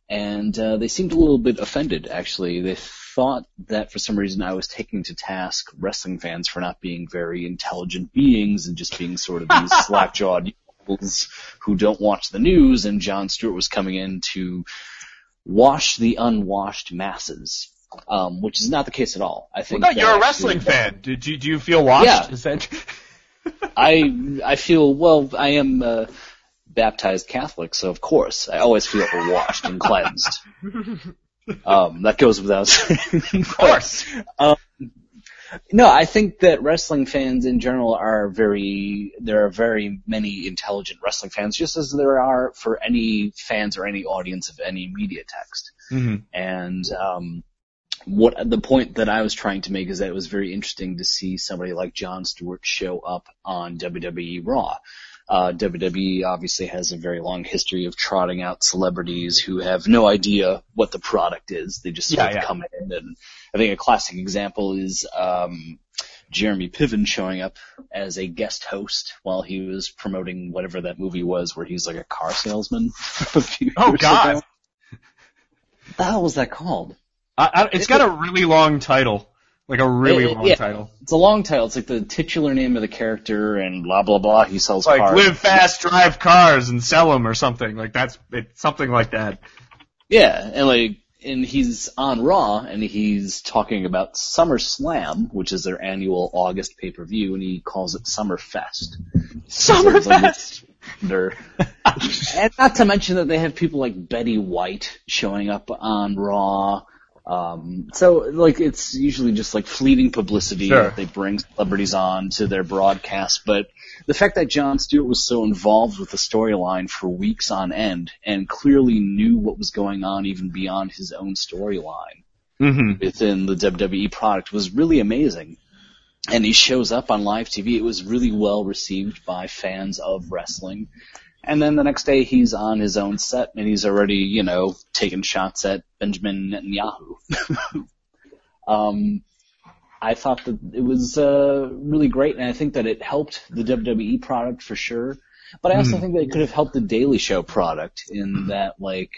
And uh, they seemed a little bit offended, actually. They thought that for some reason I was taking to task wrestling fans for not being very intelligent beings and just being sort of these slack-jawed fools who don't watch the news, and Jon Stewart was coming in to wash the unwashed masses, um, which is not the case at all. I Well, think no, you're a actually- wrestling fan. Do, do, do you feel washed? Yeah. Is that... I I feel well. I am a baptized Catholic, so of course I always feel washed and cleansed. Um, that goes without saying. of course. No, I think that wrestling fans in general are very, there are very many intelligent wrestling fans, just as there are for any fans or any audience of any media text. hmm And, um, what the point that I was trying to make is that it was very interesting to see somebody like Jon Stewart show up on WWE Raw. Uh, WWE obviously has a very long history of trotting out celebrities who have no idea what the product is. They just sort Yeah, of yeah. come in and I think a classic example is, um, Jeremy Piven showing up as a guest host while he was promoting whatever that movie was where he's like a car salesman. a few Oh, years God. ago. What the hell was that called? I, I, it's got a really long title. Like a really Eh, long yeah. title. It's a long title. It's like the titular name of the character and blah blah blah. He sells cars. Like cars. live fast, drive cars, and sell them or something. Like that's it, something like that. Yeah, and like, and he's on Raw, and he's talking about SummerSlam, which is their annual August pay per view, and he calls it Summerfest. Summerfest. And not to mention that they have people like Betty White showing up on Raw. Um, so like it's usually just like fleeting publicity Sure. that they bring celebrities on to their broadcast, but the fact that Jon Stewart was so involved with the storyline for weeks on end and clearly knew what was going on even beyond his own storyline Mm-hmm. within the WWE product was really amazing. And he shows up on live TV. It was really well received by fans of wrestling. And then the next day he's on his own set and he's already, you know, taking shots at Benjamin Netanyahu. um, I thought that it was uh, really great, and I think that it helped the WWE product for sure. But I also think that it could have helped the Daily Show product in that, like,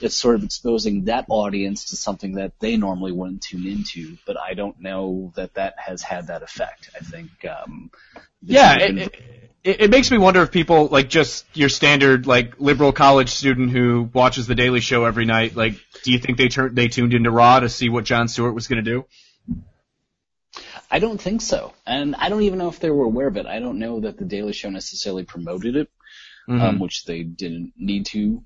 it's sort of exposing that audience to something that they normally wouldn't tune into. But I don't know that that has had that effect. I think, um, Yeah, it, been- it, it makes me wonder if people like just your standard like liberal college student who watches the Daily Show every night. Like, do you think they turned they tuned into Raw to see what Jon Stewart was going to do? I don't think so, and I don't even know if they were aware of it. I don't know that the Daily Show necessarily promoted it, um, which they didn't need to.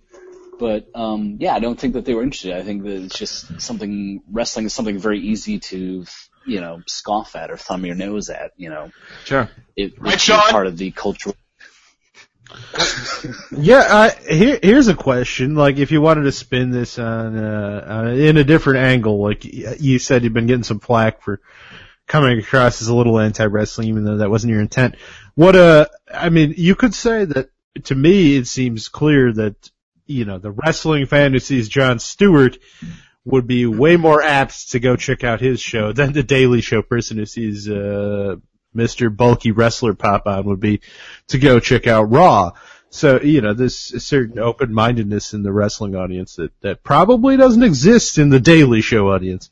But um, yeah, I don't think that they were interested. I think that it's just something wrestling is something very easy to you know scoff at or thumb your nose at. You know, Sure. it, Right, it's Sean? part of the cultural. Yeah, I, here, here's a question. Like, if you wanted to spin this on, uh, uh, in a different angle, like you said, you've been getting some flack for coming across as a little anti-wrestling, even though that wasn't your intent. What, uh, I mean, you could say that, to me, it seems clear that, you know, the wrestling fan who sees Jon Stewart would be way more apt to go check out his show than the Daily Show person who sees, uh, Mr. Bulky Wrestler pop on would be to go check out Raw. So, you know, there's a certain open-mindedness in the wrestling audience that, that probably doesn't exist in the Daily Show audience.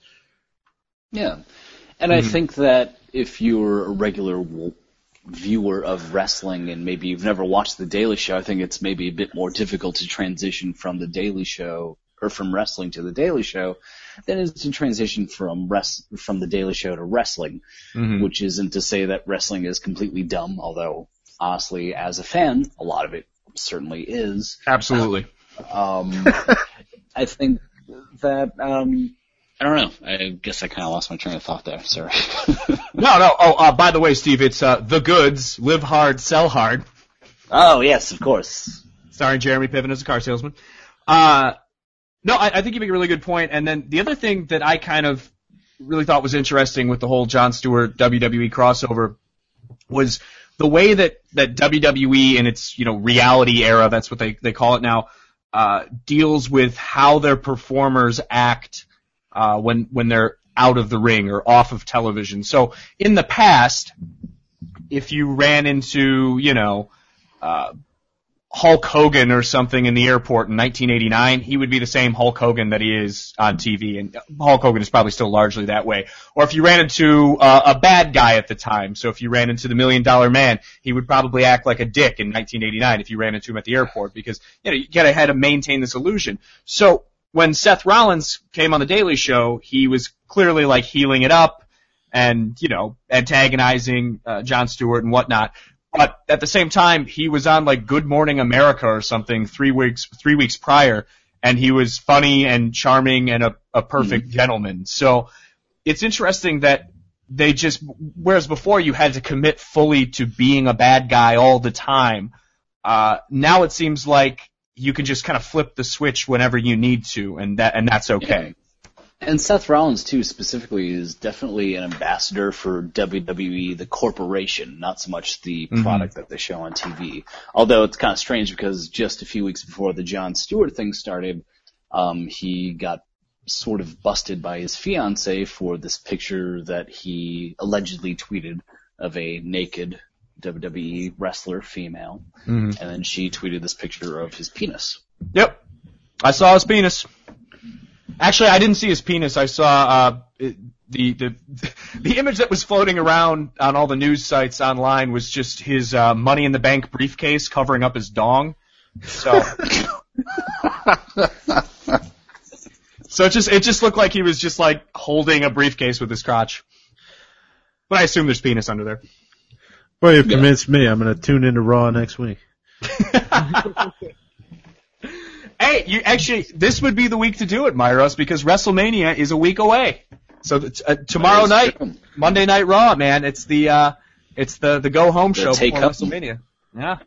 Yeah, and I think that if you're a regular w- viewer of wrestling and maybe you've never watched the Daily Show, I think it's maybe a bit more difficult to transition from the Daily Show or from wrestling to the Daily Show then it is to transition from res- from the Daily Show to wrestling. Which isn't to say that wrestling is completely dumb, although honestly, as a fan, a lot of it certainly is. Absolutely. Um, I think that um, I don't know. I guess I kind of lost my train of thought there. Sorry. No, no. Oh, uh, by the way, Steve, it's uh, the goods. Live hard, sell hard. oh yes, of course. starring Jeremy Piven as a car salesman. Uh, no, I, I think you make a really good point. And then the other thing that I kind of really thought was interesting with the whole Jon Stewart WWE crossover was the way that, that WWE in its, you know, reality era, that's what they, they call it now, uh, deals with how their performers act, uh, when, when they're out of the ring or off of television. So in the past, if you ran into, you know, uh, Hulk Hogan or something in the airport in 1989, he would be the same Hulk Hogan that he is on TV, and Hulk Hogan is probably still largely that way. Or if you ran into uh, a bad guy at the time, so if you ran into the Million Dollar Man, he would probably act like a dick in 1989 if you ran into him at the airport because you know you gotta had to maintain this illusion. So when Seth Rollins came on the Daily Show, he was clearly like heeling it up and you know antagonizing uh, Jon Stewart and whatnot. But at the same time, he was on like Good Morning America or something three weeks three weeks prior, and he was funny and charming and a, a perfect gentleman. So it's interesting that they just whereas before you had to commit fully to being a bad guy all the time. Uh, now it seems like you can just kind of flip the switch whenever you need to, and that and that's okay. And Seth Rollins too, specifically, is definitely an ambassador for WWE, the corporation, not so much the product that they show on TV. Although it's kind of strange because just a few weeks before the Jon Stewart thing started, um, he got sort of busted by his fiance for this picture that he allegedly tweeted of a naked WWE wrestler female, and then she tweeted this picture of his penis. Yep. I saw his penis. Actually, I didn't see his penis. I saw uh, it- the the the image that was floating around on all the news sites online was just his uh, Money in the Bank briefcase covering up his dong. So, so it just it just looked like he was just like holding a briefcase with his crotch. But I assume there's penis under there. Well, you've convinced me. I'm going to tune into Raw next week. Hey, you actually this would be the week to do it, Myros, because WrestleMania is a week away. So it's, uh, tomorrow night, true. Monday Night Raw, man, it's the uh, it's the the go home The show take before up. WrestleMania. Yeah.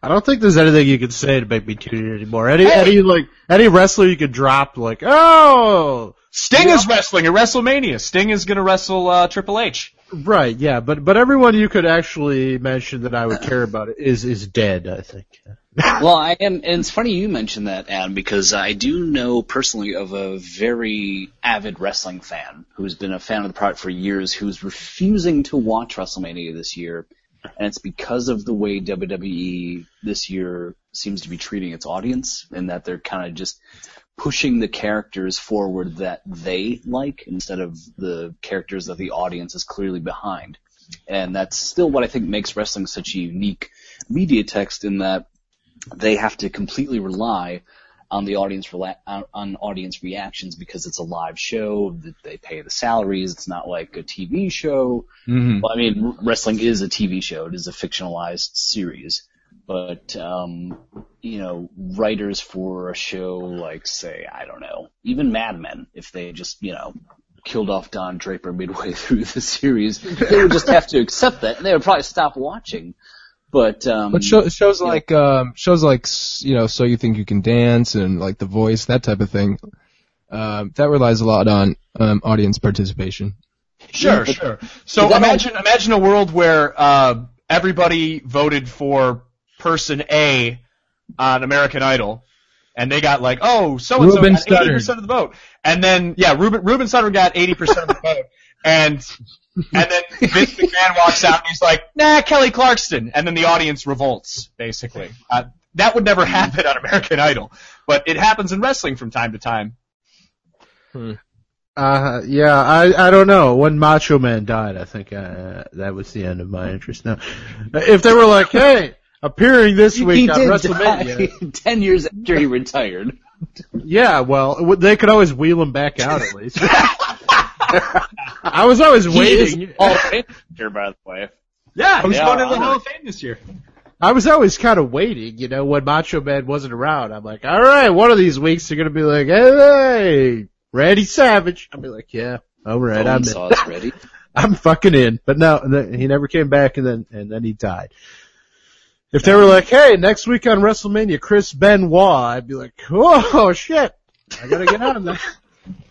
I don't think there's anything you can say to make me tune in anymore. Any, Hey! any like any wrestler you could drop, like, oh, Sting is wrestling at WrestleMania. Sting is going to wrestle uh, Triple H. right, yeah, but but everyone you could actually mention that I would care about is is dead. I think. well, I am, and it's funny you mentioned that, Adam, because I do know personally of a very avid wrestling fan who's been a fan of the product for years, who's refusing to watch WrestleMania this year, and it's because of the way WWE this year seems to be treating its audience, and that they're kind of just pushing the characters forward that they like instead of the characters that the audience is clearly behind. And that's still what I think makes wrestling such a unique media text in that they have to completely rely on the audience rela- on, audience reactions because it's a live show that they pay the salaries. It's not like a TV show. Mm-hmm. Well, I mean, wrestling is a TV show. It is a fictionalized series. But, um, you know, writers for a show like, say, I don't know, even Mad Men, if they just, you know, killed off Don Draper midway through the series, they would just have to accept that and they would probably stop watching. But, um, But show, shows you know- like um, shows like s- you know, so you think you can dance and like The Voice, that type of thing. Um, that relies a lot on um, audience participation. Sure, but- sure. So but that- imagine imagine a world where uh, everybody voted for person A on American Idol, and they got like, oh, so and so got eighty percent of the vote, and then yeah, Ruben Ruben Studdard got eighty percent of the vote, and and then Vince McMahon walks out and he's like, nah, Kelly Clarkson, and then the audience revolts, basically. Uh, that would never happen on American Idol, but it happens in wrestling from time to time. Uh, yeah, I I don't know. When Macho Man died, I think uh, that was the end of my interest. Now, if they were like, hey, appearing this he week on WrestleMania, die ten years after he retired. yeah, well, they could always wheel him back out at least. I was always He waiting. is Hall of Fame here, by the way. Yeah, he's Yeah, going into the I. Hall of Fame this year. I was always kind of waiting, you know, when Macho Man wasn't around. I'm like, all right, one of these weeks they're gonna be like, hey, Randy Savage. I'll be like, yeah, all right, I'm in. saw is ready. I'm fucking in. But no, and then he never came back, and then and then he died. If they were like, hey, next week on WrestleMania, Chris Benoit, I'd be like, oh shit, I gotta get on that.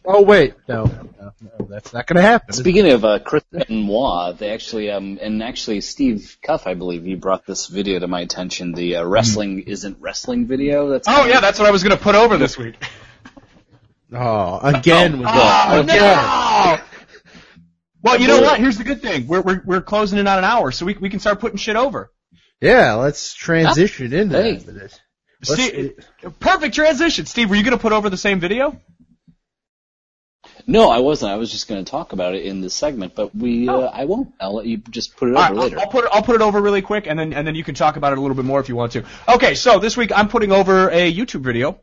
Oh wait, no, no, no, that's not gonna happen. Speaking of uh, Chris Benoit, they actually, um, and actually Steve Cuff, I believe, he brought this video to my attention. The uh, wrestling isn't wrestling video. That's Oh yeah, that's what I was gonna put over this week. Oh, again with Oh, again. no! Well, you know what? Here's the good thing. We're we're we're closing in on an hour, so we we can start putting shit over. Yeah, let's transition into Hey. that for this. Steve, perfect transition. Steve, were you gonna put over the same video? No, I wasn't. I was just going to talk about it in this segment, but we, uh, Oh. I won't. I'll let you just put it All over right, later. I'll, I'll put it, I'll put it over really quick, and then and then you can talk about it a little bit more if you want to. Okay, so this week I'm putting over a YouTube video.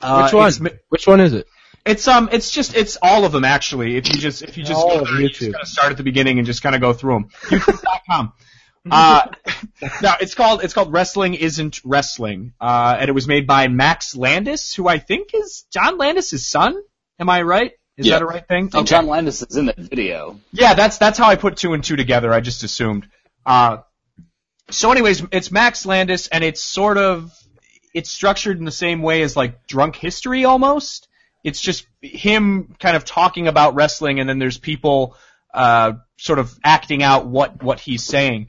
Uh, Which one? Which one is it? it's um, it's just it's all of them actually. If you just if you just All go of there, you just kind of start at the beginning and just kind of go through them. YouTube.com. Uh, now it's called it's called Wrestling Isn't Wrestling, uh, and it was made by Max Landis, who I think is John Landis' son. Am I right? Is Yeah. that a right thing? And John Landis is in that video. Yeah, that's that's how I put two and two together. I just assumed. Uh, so, anyways, it's Max Landis, and it's sort of it's structured in the same way as like Drunk History almost. It's just him kind of talking about wrestling, and then there's people uh, sort of acting out what what he's saying,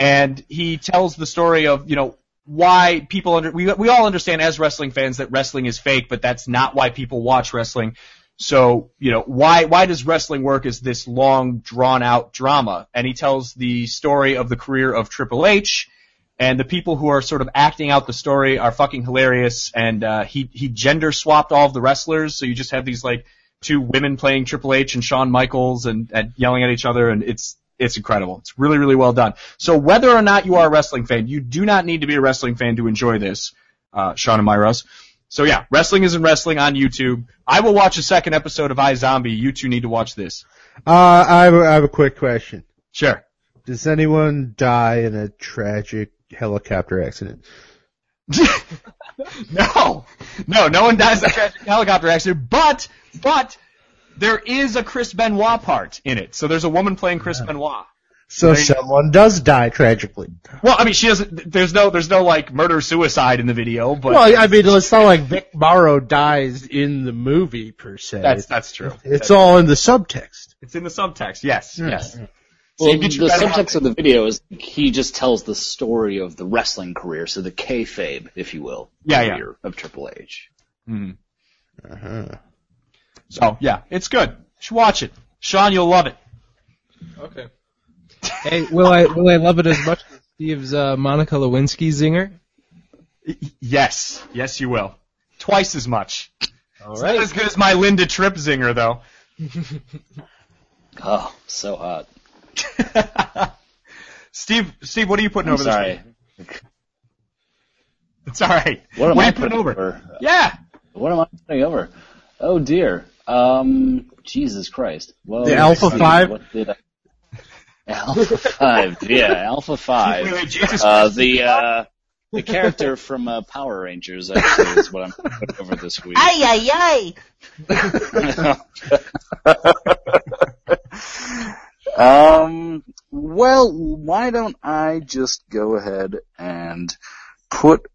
and he tells the story of you know why people under we we all understand as wrestling fans that wrestling is fake, but that's not why people watch wrestling. So, you know, why why does wrestling work as this long drawn out drama? And he tells the story of the career of Triple H and the people who are sort of acting out the story are fucking hilarious and uh he he gender swapped all of the wrestlers, so you just have these like two women playing Triple H and Shawn Michaels and, and yelling at each other, and it's it's incredible. It's really really well done. So whether or not you are a wrestling fan, you do not need to be a wrestling fan to enjoy this, uh, Sean and Myros. So yeah, wrestling isn't wrestling on YouTube. I will watch a second episode of iZombie. You two need to watch this. Uh, I have, a, I have a quick question. Sure. Does anyone die in a tragic helicopter accident? No, no, no one dies in a tragic helicopter accident, but, but, there is a Chris Benoit part in it. So there's a woman playing Chris Benoit. So There you- someone does die tragically. Well, I mean, she doesn't, there's no, there's no like murder suicide in the video, but Well, I mean, it's not like Vic Morrow dies in the movie per se. that's, that's true. it's all in the subtext. It's in the subtext, yes, yes. Well, Save the it to better subtext of the video is he just tells the story of the wrestling career, so the kayfabe, if you will, Yeah, yeah. career of Triple H. Mhm. Uh-huh. So, yeah, it's good. You should watch it. Sean, you'll love it. Okay. Hey, will I will I love it as much as Steve's uh, Monica Lewinsky zinger? Yes, yes, you will. Twice as much. All It's not as good as my Linda Tripp zinger, though. Oh, so hot. Steve, Steve, what are you putting I'm over sorry. this week? It's all right. What am are I you putting putting over? over? Yeah. What am I putting over? Oh dear. Um, Jesus Christ. Well, The Alpha see, 5? What did I? Alpha Five. Yeah, Alpha Five. Wait, wait, Jesus Uh, the uh, the character from uh, Power Rangers actually is what I'm putting over this week. Ay, ay, um, well, why don't I just go ahead and put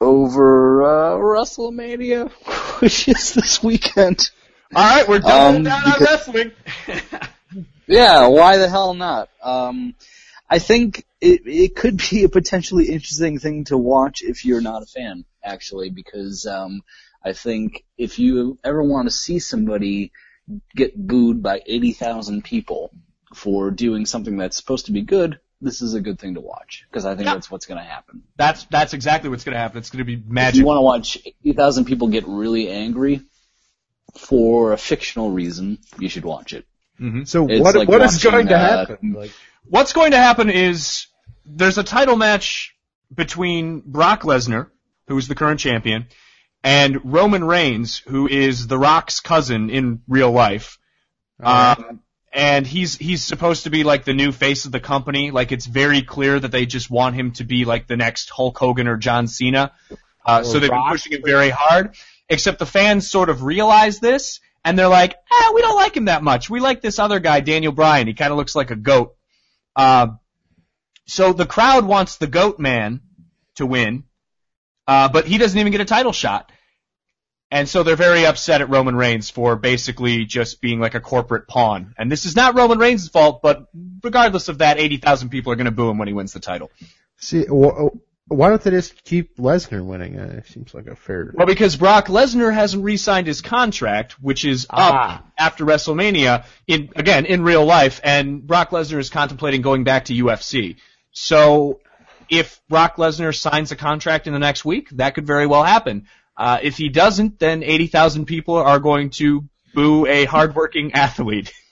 over uh, WrestleMania, which is this weekend. All right, we're doubling Um, down on wrestling. Yeah, why the hell not? Um, I think it it could be a potentially interesting thing to watch if you're not a fan, actually, because um, I think if you ever want to see somebody get booed by eighty thousand people for doing something that's supposed to be good, this is a good thing to watch because I think Yeah. that's what's going to happen. that's that's exactly what's going to happen. It's going to be If magic. you want to watch eighty thousand people get really angry for a fictional reason, you should watch it. So It's what like what is watching, going to uh, happen? Like, What's going to happen is there's a title match between Brock Lesnar, who is the current champion, and Roman Reigns, who is The Rock's cousin in real life. Um, and he's he's supposed to be like the new face of the company. Like it's very clear that they just want him to be like the next Hulk Hogan or John Cena. Uh, so they've been pushing it very hard. Except the fans sort of realize this, and they're like, "Ah, we don't like him that much. We like this other guy, Daniel Bryan. He kind of looks like a goat." Uh, so the crowd wants the goat man to win, uh, but he doesn't even get a title shot. And so they're very upset at Roman Reigns for basically just being like a corporate pawn. And this is not Roman Reigns' fault, but regardless of that, 80,000 people are going to boo him when he wins the title. see, why don't they just keep Lesnar winning? Uh, it seems like a fair. Well, because Brock Lesnar hasn't re-signed his contract, which is up Ah. after WrestleMania, in again in real life, and Brock Lesnar is contemplating going back to UFC. So, if Brock Lesnar signs a contract in the next week, that could very well happen. Uh, if he doesn't, then 80,000 people are going to boo a hardworking athlete.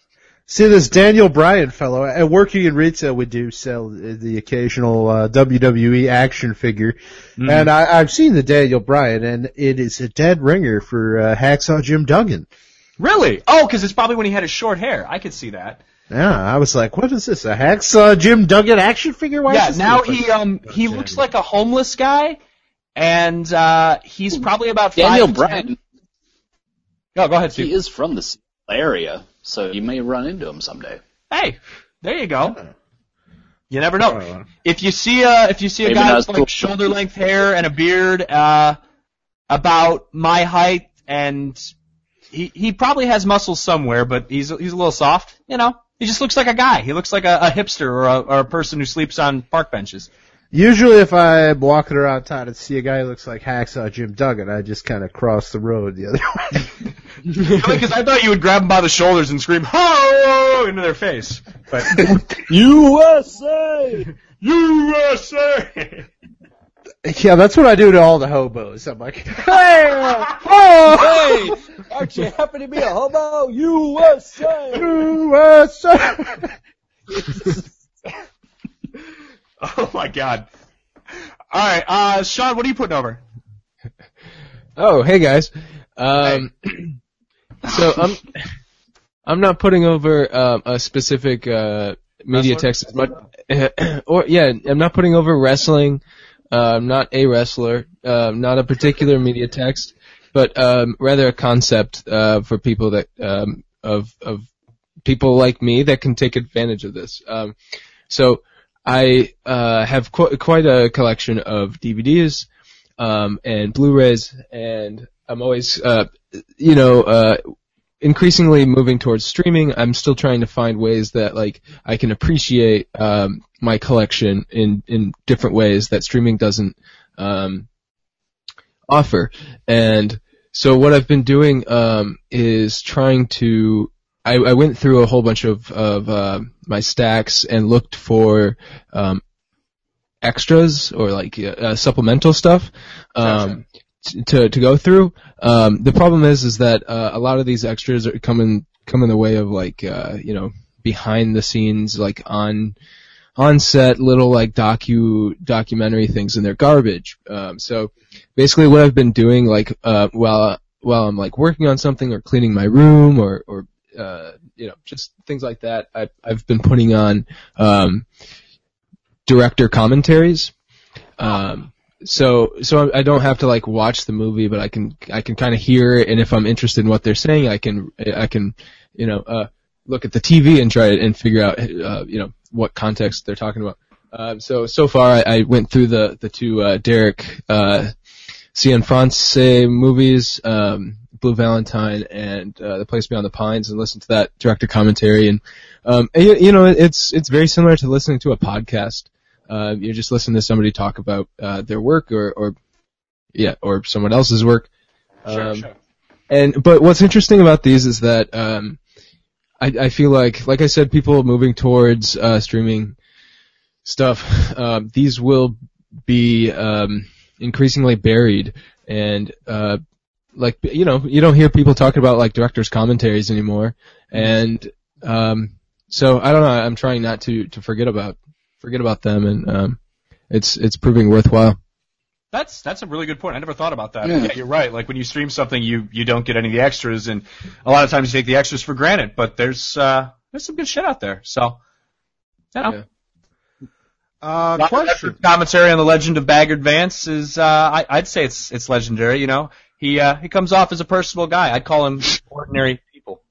See this Daniel Bryan fellow, uh, working in retail, we do sell uh, the occasional uh, WWE action figure, and I, I've seen the Daniel Bryan, and it is a dead ringer for uh, Hacksaw Jim Duggan. Really? Oh, because it's probably when he had his short hair. I could see that. Yeah, I was like, what is this? A Hacksaw Jim Duggan action figure? Why yeah, now he um he looks like a homeless guy, and uh he's probably about Daniel five Bryan, 10. No, go ahead, he is from this area, so you may run into him someday. Hey, there you go. You never know. Oh. If you see a if you see a Maybe guy with like cool. shoulder length hair and a beard, uh, about my height, and he he probably has muscles somewhere, but he's he's a little soft. You know, he just looks like a guy. He looks like a, a hipster or a, or a person who sleeps on park benches. Usually, if I'm walking around town and see a guy who looks like Hacksaw Jim Duggan, I just kind of cross the road the other way. Because I thought you would grab them by the shoulders and scream "Ho!" into their face. But USA! USA. Yeah, that's what I do to all the hobos. I'm like, Hey, uh, oh. aren't you happy to be a hobo? USA! USA. Oh my god. All right, uh, Sean, what are you putting over? Oh, hey guys. Um, so I'm I'm not putting over um, a specific uh, media text as much, or yeah, I'm not putting over wrestling. Uh, I'm not a wrestler. Uh, not a particular media text, but um, rather a concept uh, for people that um, of of people like me that can take advantage of this. Um, so I uh, have qu- quite a collection of DVDs um, and Blu-rays, and I'm always, uh, you know, uh, increasingly moving towards streaming. I'm still trying to find ways that like I can appreciate um, my collection in in different ways that streaming doesn't um, offer. And so what I've been doing um, is trying to. I, I went through a whole bunch of of uh, my stacks and looked for um, extras or like uh, supplemental stuff um, t- to to go through. Um, the problem is is that uh, a lot of these extras are coming come in the way of like uh, you know behind the scenes like on on set little like docu documentary things and they're garbage. Um, so basically what I've been doing like uh, while while I'm like working on something or cleaning my room or or uh, you know just things like that I, I've been putting on um, director commentaries. Um, so so I don't have to like watch the movie, but I can I can kind of hear it, and if I'm interested in what they're saying, I can I can you know uh, look at the TV and try and figure out uh, you know what context they're talking about. Um, so so far I, I went through the the two uh, Derek uh, Cianfrance movies, um, Blue Valentine and uh, The Place Beyond the Pines, and listen to that director commentary. And um, and, you, you know it's it's very similar to listening to a podcast. Uh, you just listen to somebody talk about uh, their work or or yeah or someone else's work. Um, and but what's interesting about these is that um, I, I feel like, like I said, people moving towards uh, streaming stuff. Um, these will be um, increasingly buried, and uh, like you know, you don't hear people talking about like directors' commentaries anymore. And um, so I don't know. I'm trying not to to forget about forget about them, and um, it's it's proving worthwhile. That's that's a really good point. I never thought about that. Yeah. Yeah. you're right. Like when you stream something, you you don't get any of the extras, and a lot of times you take the extras for granted. But there's uh there's some good shit out there. So, you know, Yeah. Uh, question. commentary on the legend of Bagger Vance is uh I, I'd say it's it's legendary. You know, he uh he comes off as a personable guy. I'd call him ordinary people.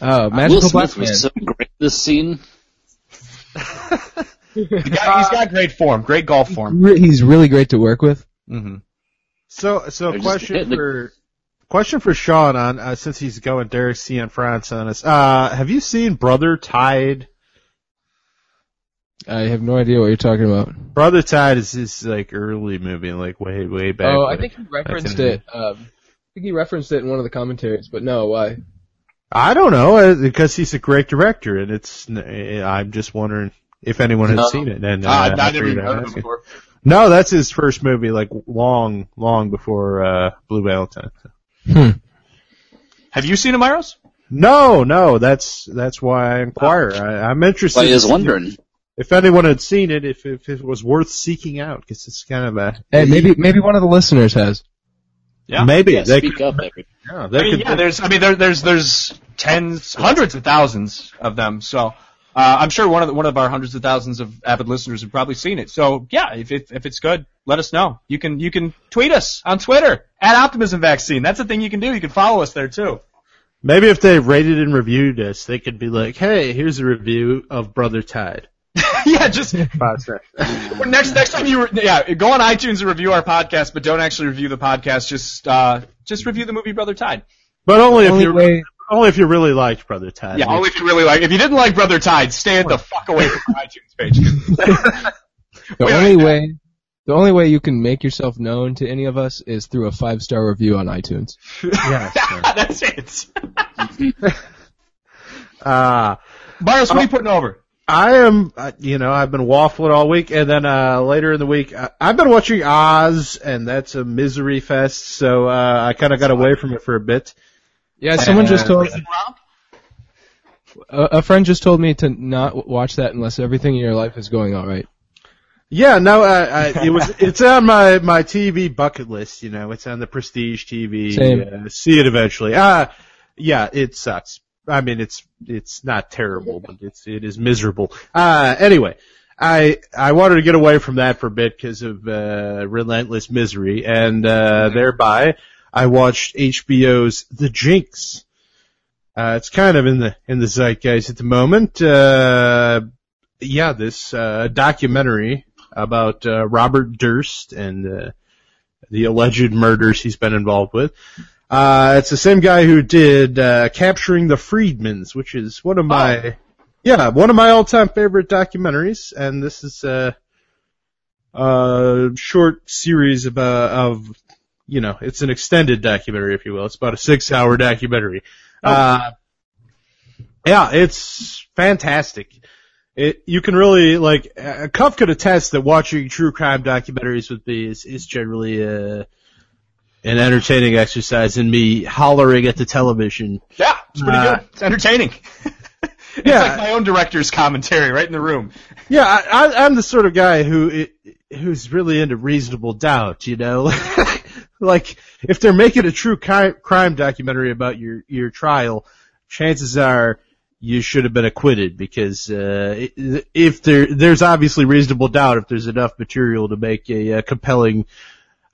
Oh, Will magical black Smith man. was so great this scene. The guy, he's got great form, great golf form. He's really great to work with. Mm-hmm. So, so They're question hitting for question for Sean on uh, since he's going Derek Cianfrance on us. Uh, have you seen Brother Tied? I have no idea what you're talking about. Brother Tied is his like early movie, like way way back. oh, I think he referenced it. Um, I think he referenced it in one of the commentaries, but no, why? I don't know uh, because he's a great director, and it's. I'm just wondering if anyone has No. seen it. And uh, Uh, I I never figured even I'd heard of ask him before. No, that's his first movie, like long, long before uh, Blue Valentine. Hmm. Have you seen him, Iros? No, no, that's that's why I inquire. I, I'm interested. I was if- wondering. If anyone had seen it, if if it was worth seeking out, because it's kind of a Hey, maybe maybe one of the listeners has. Yeah. maybe Yeah, they speak could, up, Eric. yeah, they I mean, could yeah, there's, I mean, there, there's, there's tens, hundreds of thousands of them. So, uh, I'm sure one of the, one of our hundreds of thousands of avid listeners have probably seen it. So, yeah, if it, if it's good, let us know. You can, you can tweet us on Twitter at Optimism Vaccine. That's a thing you can do. You can follow us there too. maybe if they rated and reviewed us, they could be like, hey, here's a review of Brother Tied. yeah, just Five stars. Well, next next time you re- yeah go on iTunes and review our podcast, but don't actually review the podcast. Just uh just review the movie Brother Tied. But only if Only you way- only if you really liked Brother Tied. Yeah, only if you really like. If you didn't like Brother Tied, stay the fuck away from our iTunes page. The Wait, only wait, way, the only way you can make yourself known to any of us is through a five star review on iTunes. Yes. That's it. Uh, Marius, what are you putting over? I am, uh, you know, I've been waffling all week, and then uh later in the week, I, I've been watching Oz, and that's a misery fest. So uh I kind of got away from it for a bit. Yeah, someone just told Rob? a, a friend just told me to not watch that unless everything in your life is going all right. Yeah, no, I, I, it was. It's on my my TV bucket list. You know, it's on the Prestige TV. Same. Uh, see it eventually. Uh yeah, it sucks. I mean, it's it's not terrible, but it's it is miserable. Uh anyway, I I wanted to get away from that for a bit because of uh, relentless misery, and uh thereby I watched HBO's The Jinx. Uh, it's kind of in the in the zeitgeist at the moment. Uh, yeah, this uh, documentary about uh, Robert Durst and uh, the alleged murders he's been involved with. Uh, it's the same guy who did uh, Capturing the Friedmans, which is one of my yeah one of my all-time favorite documentaries, and this is a, a short series of, uh, of you know it's an extended documentary, if you will. It's about a six-hour documentary. Uh, yeah, it's fantastic. It, you can really like uh, Cuff could attest that watching true crime documentaries with me is, is generally uh, an entertaining exercise in me hollering at the television. Yeah, it's pretty Uh, good. It's entertaining. it's Yeah. like my own director's commentary right in the room. Yeah, I, I, I'm the sort of guy who who's really into reasonable doubt. You know, like if they're making a true crime documentary about your your trial, chances are you should have been acquitted because uh, i- if there there's obviously reasonable doubt if there's enough material to make a, uh compelling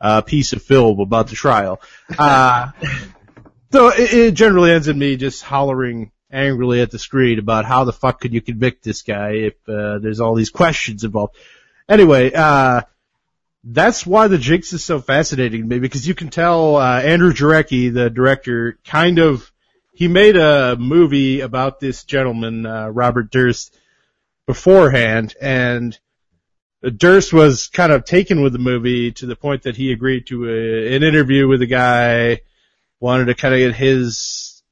uh, piece of film about the trial. Uh, so it, it generally ends in me just hollering angrily at the screen about how the fuck could you convict this guy if uh, there's all these questions involved. Anyway, uh, that's why the Jinx is so fascinating to me because you can tell uh, Andrew Jarecki, the director, kind of he made a movie about this gentleman, uh, Robert Durst, beforehand, and Durst was kind of taken with the movie to the point that he agreed to a, an interview with the guy, wanted to kind of get his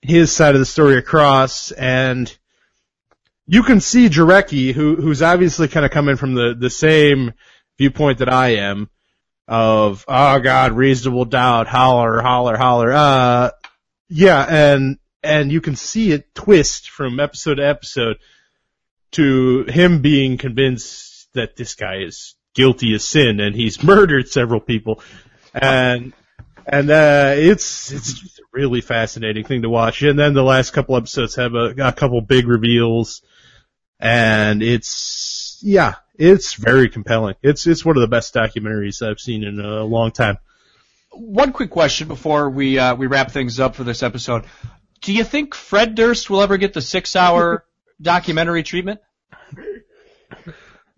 his side of the story across, and you can see Jarecki, who who's obviously kind of coming from the the same viewpoint that I am, of oh god, reasonable doubt, holler, holler, holler. Uh, yeah, and and you can see it twist from episode to episode to him being convinced that this guy is guilty of sin and he's murdered several people, and and uh, it's it's just a really fascinating thing to watch. And then the last couple episodes have a, a couple big reveals, and it's yeah, it's very compelling. It's it's one of the best documentaries I've seen in a long time. One quick question before we uh, we wrap things up for this episode. Do you think Fred Durst will ever get the six-hour documentary treatment?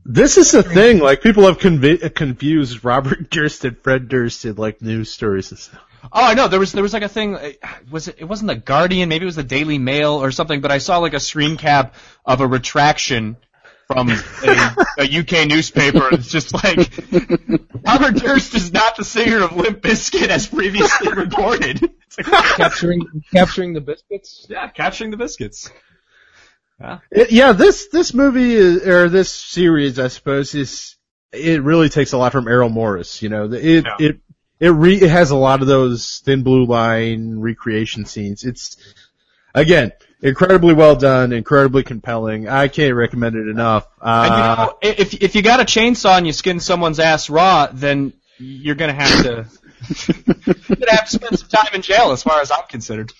This is the thing, like people have convi- confused Robert Durst and Fred Durst in like news stories and stuff. Oh, I know. There was there was like a thing. uh, Was it? It wasn't the Guardian. Maybe it was the Daily Mail or something. But I saw like a screen cap of a retraction from a, a UK newspaper. It's just like Robert Durst is not the singer of Limp Bizkit as previously reported. It's like, capturing capturing the biscuits. yeah, capturing the biscuits. It- yeah, this this movie is, or this series, I suppose, is it really takes a lot from Errol Morris. You know, it Yeah. it it re, it has a lot of those thin blue line recreation scenes. It's again incredibly well done, incredibly compelling. I can't recommend it enough. And you Uh, know, if if you got a chainsaw and you skin someone's ass raw, then you're gonna have to you're gonna have to spend some time in jail, as far as I'm concerned.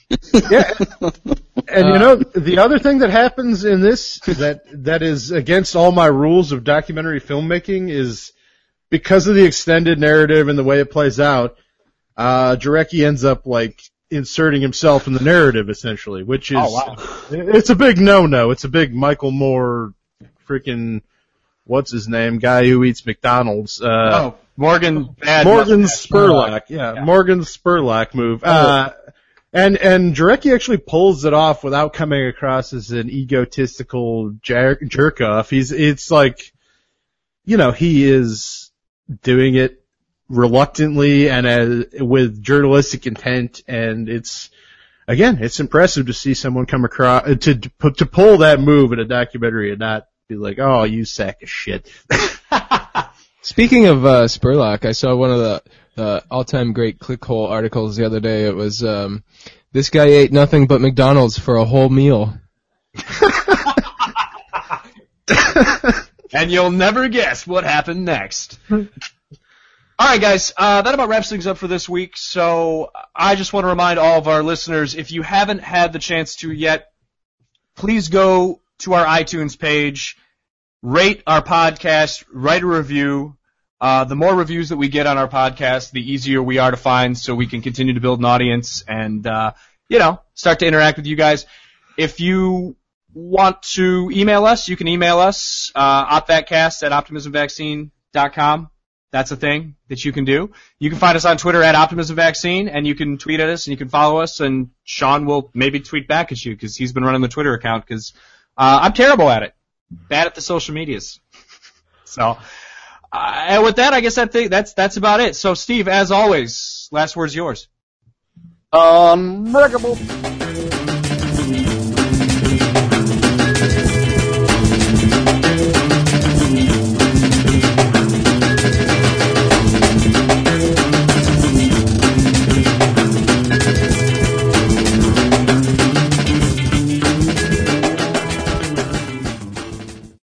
yeah. And you know, the other thing that happens in this that that is against all my rules of documentary filmmaking is because of the extended narrative and the way it plays out, uh Jarecki ends up like inserting himself in the narrative essentially, which is Oh, wow. it's a big no no. It's a big Michael Moore freaking what's his name? Guy who eats McDonald's. Uh oh, Morgan bad. Morgan. Spurlock, yeah, Yeah. Morgan Spurlock move. Uh, and and Jarecki actually pulls it off without coming across as an egotistical jer- jerk off. He's it's like, you know, he is doing it reluctantly and as, with journalistic intent, and it's again, it's impressive to see someone come across uh, to to, to pull that move in a documentary and not be like, "Oh, you sack of shit." Speaking of uh, Spurlock, I saw one of the uh, all-time great clickhole articles the other day. It was um, this guy ate nothing but McDonald's for a whole meal. and you'll never guess what happened next. All right, guys, uh, that about wraps things up for this week. So I just want to remind all of our listeners, if you haven't had the chance to yet, please go to our iTunes page, rate our podcast, write a review. Uh, the more reviews that we get on our podcast, the easier we are to find, so we can continue to build an audience and uh, you know start to interact with you guys. If you want to email us, you can email us, uh, opthatcast at optimismvaccine.com. That's a thing that you can do. You can find us on Twitter at optimismvaccine, and you can tweet at us, and you can follow us, and Sean will maybe tweet back at you, because he's been running the Twitter account, because uh, I'm terrible at it. Bad at the social medias. so, Uh, and with that, I guess think that's, that's about it. So, Steve, as always, last word's yours. Um, Unbreakable.